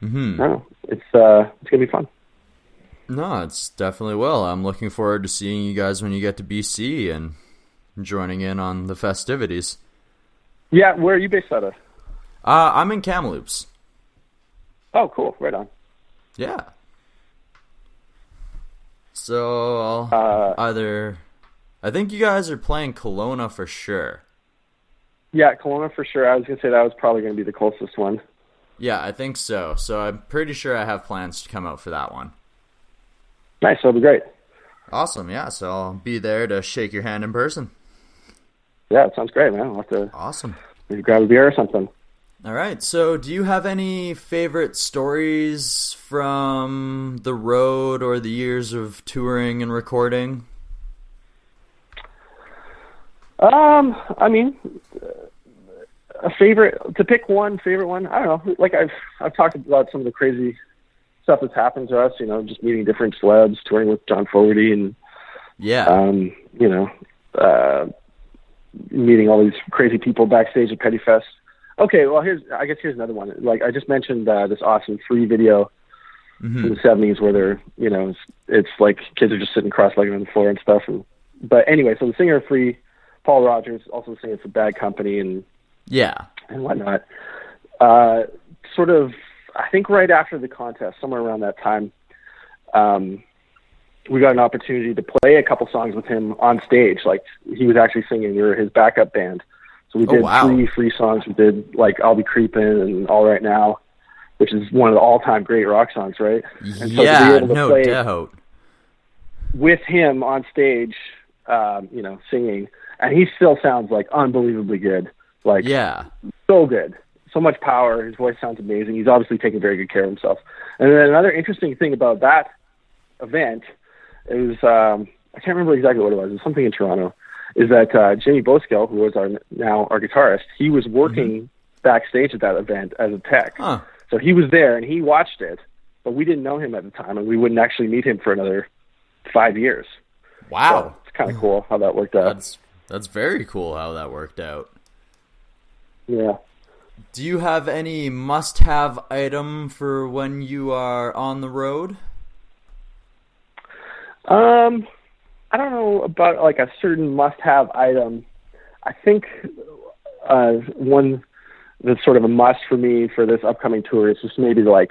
hmm no, it's uh, it's gonna be fun. No, it's definitely will. I'm looking forward to seeing you guys when you get to BC and joining in on the festivities. Yeah, where are you based out of? Uh, I'm in Kamloops. Oh, cool, right on. Yeah. So I'll Uh, either, I think you guys are playing Kelowna for sure. yeah, Kelowna for sure. I was gonna say that was probably gonna be the closest one. Yeah, I think so. So I'm pretty sure I have plans to come out for that one. Nice, that'll be great. Awesome, yeah. So I'll be there to shake your hand in person. Yeah, it sounds great, man. I'll have to Awesome. maybe grab a beer or something. All right. So, do you have any favorite stories from the road or the years of touring and recording? Um, I mean, a favorite to pick one favorite one. I don't know. Like I've I've talked about some of the crazy stuff that's happened to us. You know, just meeting different celebs, touring with John Fogerty, and Yeah. um, you know, uh, meeting all these crazy people backstage at Petty Fest. Okay, well here's I guess here's another one. Like I just mentioned uh, this awesome free video from the '70s where they're you know it's, it's like kids are just sitting cross-legged on the floor and stuff. And but anyway, so the singer of Free, Paul Rodgers, also singing for Bad Company and yeah. and whatnot. Uh, sort of, I think right after the contest, somewhere around that time, um, we got an opportunity to play a couple songs with him on stage. Like he was actually singing. We were his backup band. So we Oh, did wow. three free songs. We did like "I'll Be Creeping" and "All Right Now," which is one of the all-time great rock songs, right? And so to be yeah, able to no play doubt. with him on stage, um, you know, singing, and he still sounds like unbelievably good. Like Yeah. so good, so much power. His voice sounds amazing. He's obviously taking very good care of himself. And then another interesting thing about that event is um, I can't remember exactly what it was. It was something in Toronto. Is that uh, Jimmy Bowskill, who was our now our guitarist, he was working backstage at that event as a tech. Huh. So he was there and he watched it, but we didn't know him at the time, and we wouldn't actually meet him for another five years. So Wow. it's kind of cool how that worked out. That's that's very cool how that worked out. yeah. Do you have any must-have item for when you are on the road? Um, I don't know about like a certain must-have item. I think uh, one that's sort of a must for me for this upcoming tour is just maybe like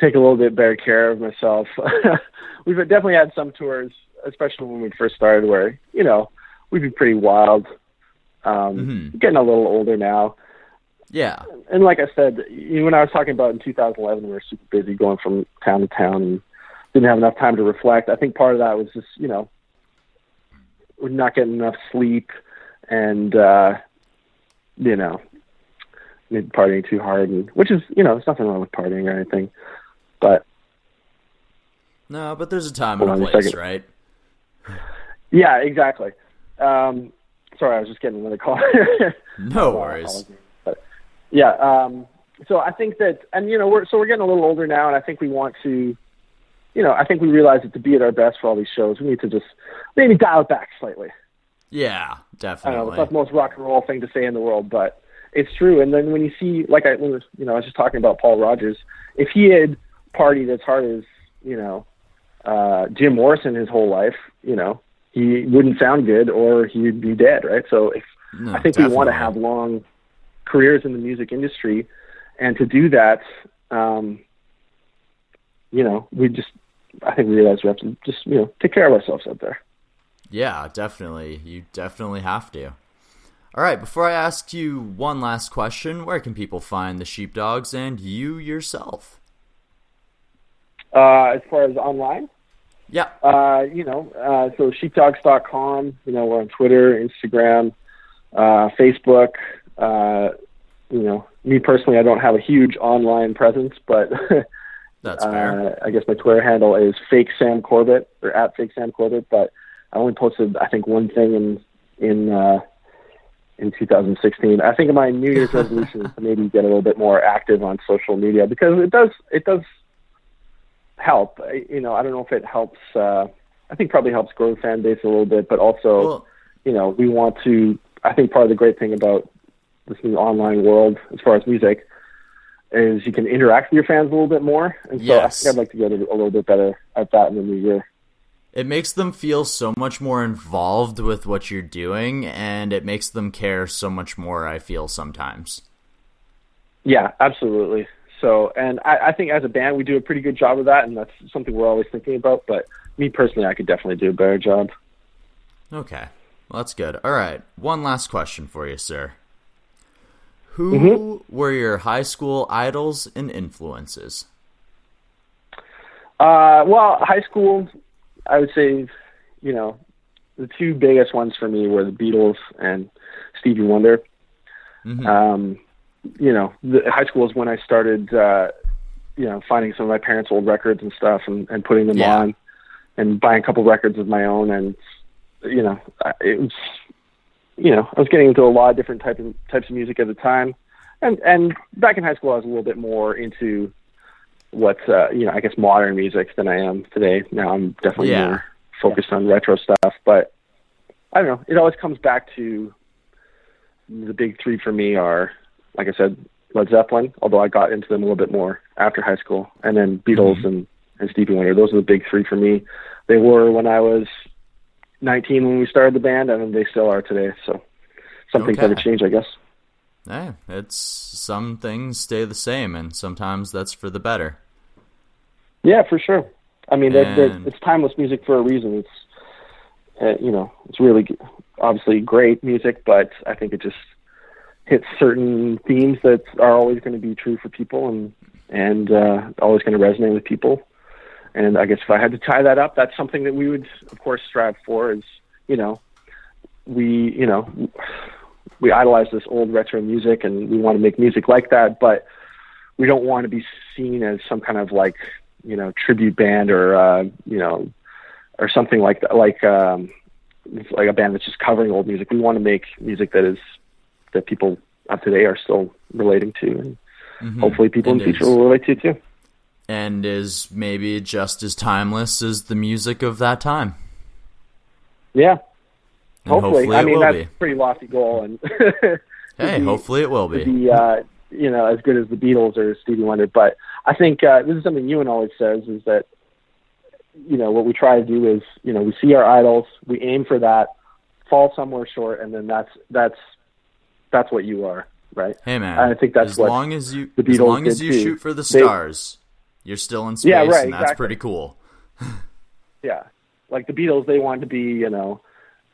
take a little bit better care of myself. We've definitely had some tours, especially when we first started, where you know we'd be pretty wild. Um, Getting a little older now, Yeah. and like I said, when I was talking about in 2011, we were super busy going from town to town and didn't have enough time to reflect. I think part of that was just, you know, not getting enough sleep and, uh, you know, partying too hard, and which is, you know, there's nothing wrong with partying or anything, but No, but there's a time and a on a place, right? yeah, exactly. Um, sorry, I was just getting another call. No worries. But yeah, um, so I think that, and you know, we're so we're getting a little older now, and I think we want to, you know, I think we realize that to be at our best for all these shows, we need to just maybe dial it back slightly. Yeah, I don't know, definitely. it's not the most rock and roll thing to say in the world, but it's true. And then when you see, like I, when, you know, I was just talking about Paul Rodgers. If he had partied as hard as you know uh, Jim Morrison his whole life, you know, he wouldn't sound good or he'd be dead, right? So if No, I think we want to have long careers in the music industry, and to do that, um, you know, we just I think we realize we have to just you know take care of ourselves out there. Yeah, definitely. You definitely have to. All right, before I ask you one last question, where can people find the sheepdogs and you yourself? Uh, as far as online, Yeah. uh, you know, uh, so sheepdogs.com, you know, we're on Twitter, Instagram, uh, Facebook. Uh, you know, me personally, I don't have a huge online presence, but That's fair. uh, I guess my Twitter handle is fake Sam Corbett or at fake Sam Corbett, but I only posted, I think, one thing in, in, uh, in 2016. I think my New Year's resolution is to maybe get a little bit more active on social media because it does, it does help. I- You know, I don't know if it helps. Uh, I think probably helps grow the fan base a little bit, but also, Well, you know, we want to. I think part of the great thing about this new online world, as far as music, is you can interact with your fans a little bit more. And so Yes. I think I'd like to get a, a little bit better at that in the new year. it makes them feel so much more involved with what you're doing, and it makes them care so much more. I feel sometimes. Yeah, absolutely. So, and I, I think as a band, we do a pretty good job of that, and that's something we're always thinking about. But me personally, I could definitely do a better job. Okay. Well, that's good. All right. One last question for you, sir. Who Mm-hmm. were your high school idols and influences? Uh, well, high school, I would say, you know, the two biggest ones for me were the Beatles and Stevie Wonder. Mhm. Um, you know, the high school is when I started, uh, you know, finding some of my parents' old records and stuff and, and putting them Yeah. on and buying a couple records of my own. And, you know, I- it was, you know, I was getting into a lot of different types of, types of music at the time. And, and back in high school, I was a little bit more into what's uh, you know, I guess modern music than I am today. Now I'm definitely Yeah. more focused on retro stuff, but I don't know. It always comes back to the big three for me are, like I said, Led Zeppelin, although I got into them a little bit more after high school, and then Beatles and, and Stevie Wonder. Those are the big three for me. They were when I was 19 when we started the band, and they still are today. So some things Okay. never change, I guess. Hey, it's some things stay the same, and sometimes that's for the better. Yeah, for sure. I mean, that, And- it's timeless music for a reason. It's, uh, you know, it's really g- obviously great music, but I think it just hits certain themes that are always going to be true for people and and uh, always going to resonate with people. And I guess if I had to tie that up, that's something that we would, of course, strive for. Is you know, we you know, we idolize this old retro music, and we want to make music like that, but we don't want to be seen as some kind of like you know tribute band or uh, you know or something like that, like um, like a band that's just covering old music. We want to make music that is that people of today are still relating to, and Mhm. hopefully people in the future will relate to too. And is maybe just as timeless as the music of that time. Yeah, And hopefully. I it mean, that's be. a pretty lofty goal, and Hey, be- hopefully it will be. be uh, you know as good as the Beatles or Stevie Wonder. But I think uh, this is something Ewan always says is that you know what we try to do is you know we see our idols, we aim for that, fall somewhere short, and then that's that's that's what you are, right? Hey man, I think that's as what long as you the as Beatles long as you too. shoot for the stars, you're still in space, Yeah, right, and that's exactly. pretty cool. Yeah, like the Beatles, they wanted to be you know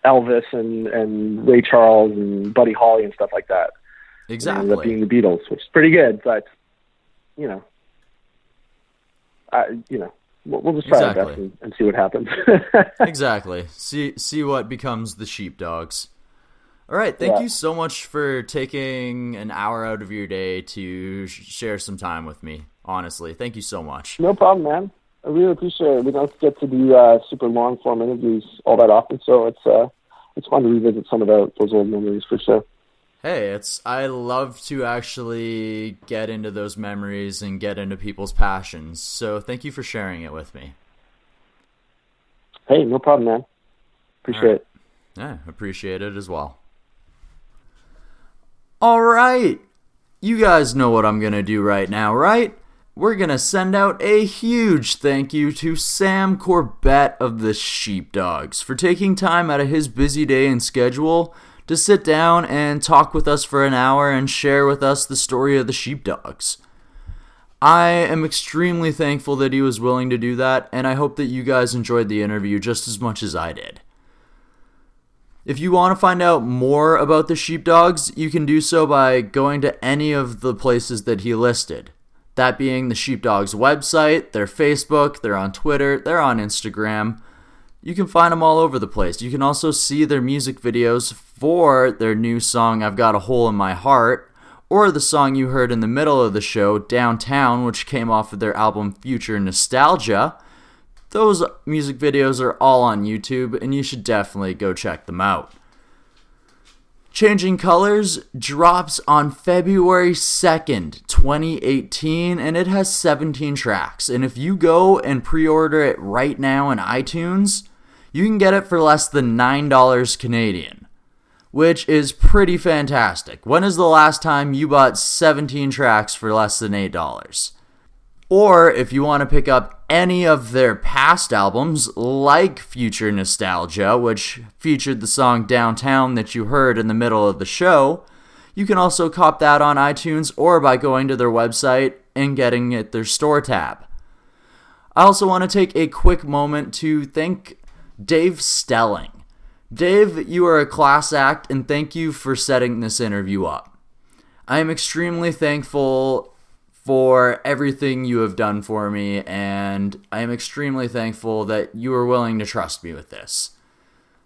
Elvis and and Ray Charles and Buddy Holly and stuff like that. And ended up Exactly. being the Beatles, which is pretty good, but you know, I you know we'll, just try our Exactly. best and, and see what happens. exactly. See see what becomes the sheepdogs. All right, thank Yeah. you so much for taking an hour out of your day to sh- share some time with me. Honestly, thank you so much. no problem, man. I really appreciate it. We don't get to do uh, super long form interviews all that often, so it's uh, it's fun to revisit some of the, those old memories for sure. Hey, it's I love to actually get into those memories and get into people's passions. So thank you for sharing it with me. Hey, no problem, man. Appreciate right. it. Yeah, appreciate it as well. All right. You guys know what I'm going to do right now, right? We're going to send out a huge thank you to Sam Corbett of the Sheepdogs for taking time out of his busy day and schedule to sit down and talk with us for an hour and share with us the story of the Sheepdogs. I am extremely thankful that he was willing to do that, and I hope that you guys enjoyed the interview just as much as I did. If you want to find out more about the sheepdogs, you can do so by going to any of the places that he listed. That being the sheepdogs website, their Facebook, they're on Twitter, they're on Instagram. You can find them all over the place. You can also see their music videos for their new song, I've Got a Hole in My Heart, or the song you heard in the middle of the show, Downtown, which came off of their album Future Nostalgia. Those music videos are all on YouTube, and you should definitely go check them out. Changing Colors drops on February 2nd, 2018, and it has 17 tracks. And if you go and pre order it right now in iTunes, you can get it for less than $9 Canadian, which is pretty fantastic. When is the last time you bought 17 tracks for less than $8? Or if you want to pick up any of their past albums, like Future Nostalgia, which featured the song Downtown that you heard in the middle of the show, you can also cop that on iTunes or by going to their website and getting it their store tab. I also want to take a quick moment to thank Dave Stelling. Dave, you are a class act, and thank you for setting this interview up. I am extremely thankful for everything you have done for me, and I am extremely thankful that you are willing to trust me with this.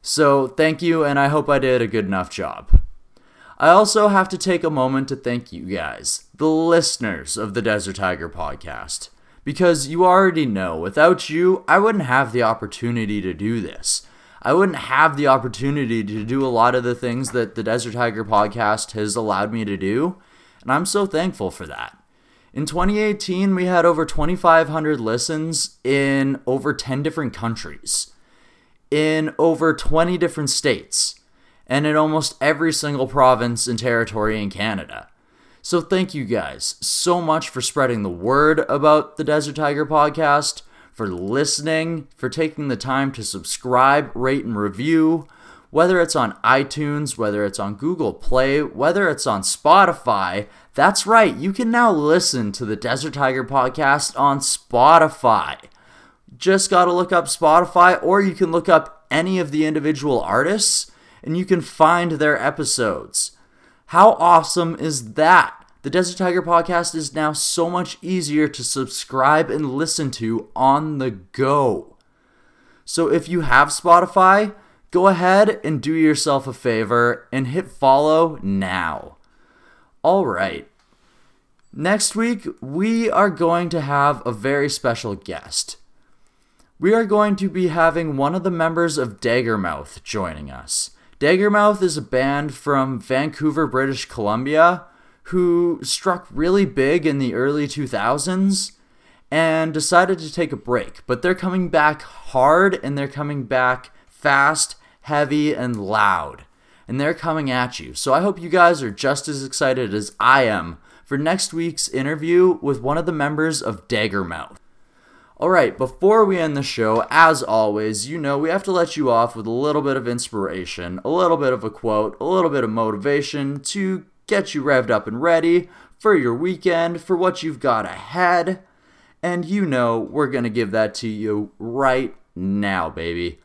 So, thank you, and I hope I did a good enough job. I also have to take a moment to thank you guys, the listeners of the Desert Tiger podcast, because you already know, without you, I wouldn't have the opportunity to do this. I wouldn't have the opportunity to do a lot of the things that the Desert Tiger podcast has allowed me to do, and I'm so thankful for that. In 2018, we had over 2,500 listens in over 10 different countries, in over 20 different states, and in almost every single province and territory in Canada. So, thank you guys so much for spreading the word about the Desert Tiger podcast, for listening, for taking the time to subscribe, rate, and review whether it's on iTunes, whether it's on Google Play, whether it's on Spotify. That's right, you can now listen to the Desert Tiger podcast on Spotify. Just got to look up Spotify, or you can look up any of the individual artists and you can find their episodes. How awesome is that? The Desert Tiger podcast is now so much easier to subscribe and listen to on the go. So if you have Spotify, go ahead and do yourself a favor and hit follow now. All right. Next week, we are going to have a very special guest. We are going to be having one of the members of Daggermouth joining us. Daggermouth is a band from Vancouver, British Columbia, who struck really big in the early 2000s and decided to take a break. But they're coming back hard and they're coming back fast heavy, and loud. And they're coming at you. So I hope you guys are just as excited as I am for next week's interview with one of the members of Daggermouth. Alright, before we end the show, as always, you know we have to let you off with a little bit of inspiration, a little bit of a quote, a little bit of motivation to get you revved up and ready for your weekend, for what you've got ahead. And you know we're going to give that to you right now, baby.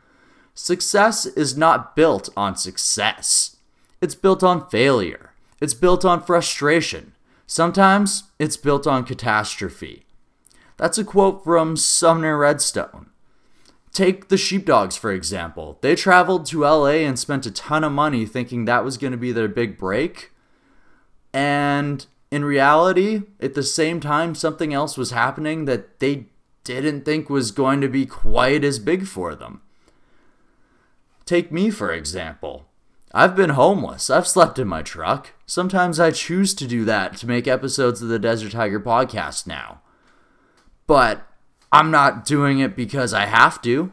Success is not built on success. It's built on failure. It's built on frustration. Sometimes it's built on catastrophe. That's a quote from Sumner Redstone. Take the sheepdogs, for example. They traveled to LA and spent a ton of money thinking that was going to be their big break. And in reality, at the same time, something else was happening that they didn't think was going to be quite as big for them. Take me, for example. I've been homeless. I've slept in my truck. Sometimes I choose to do that to make episodes of the Desert Tiger podcast now. But I'm not doing it because I have to.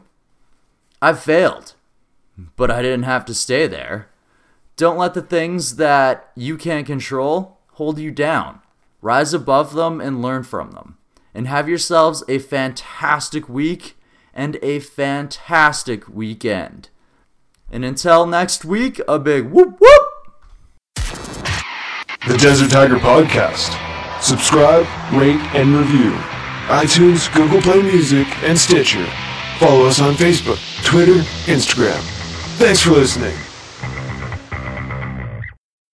I've failed. But I didn't have to stay there. Don't let the things that you can't control hold you down. Rise above them and learn from them. And have yourselves a fantastic week and a fantastic weekend. And until next week, a big whoop whoop! The Desert Tiger Podcast. Subscribe, rate, and review. iTunes, Google Play Music, and Stitcher. Follow us on Facebook, Twitter, Instagram. Thanks for listening.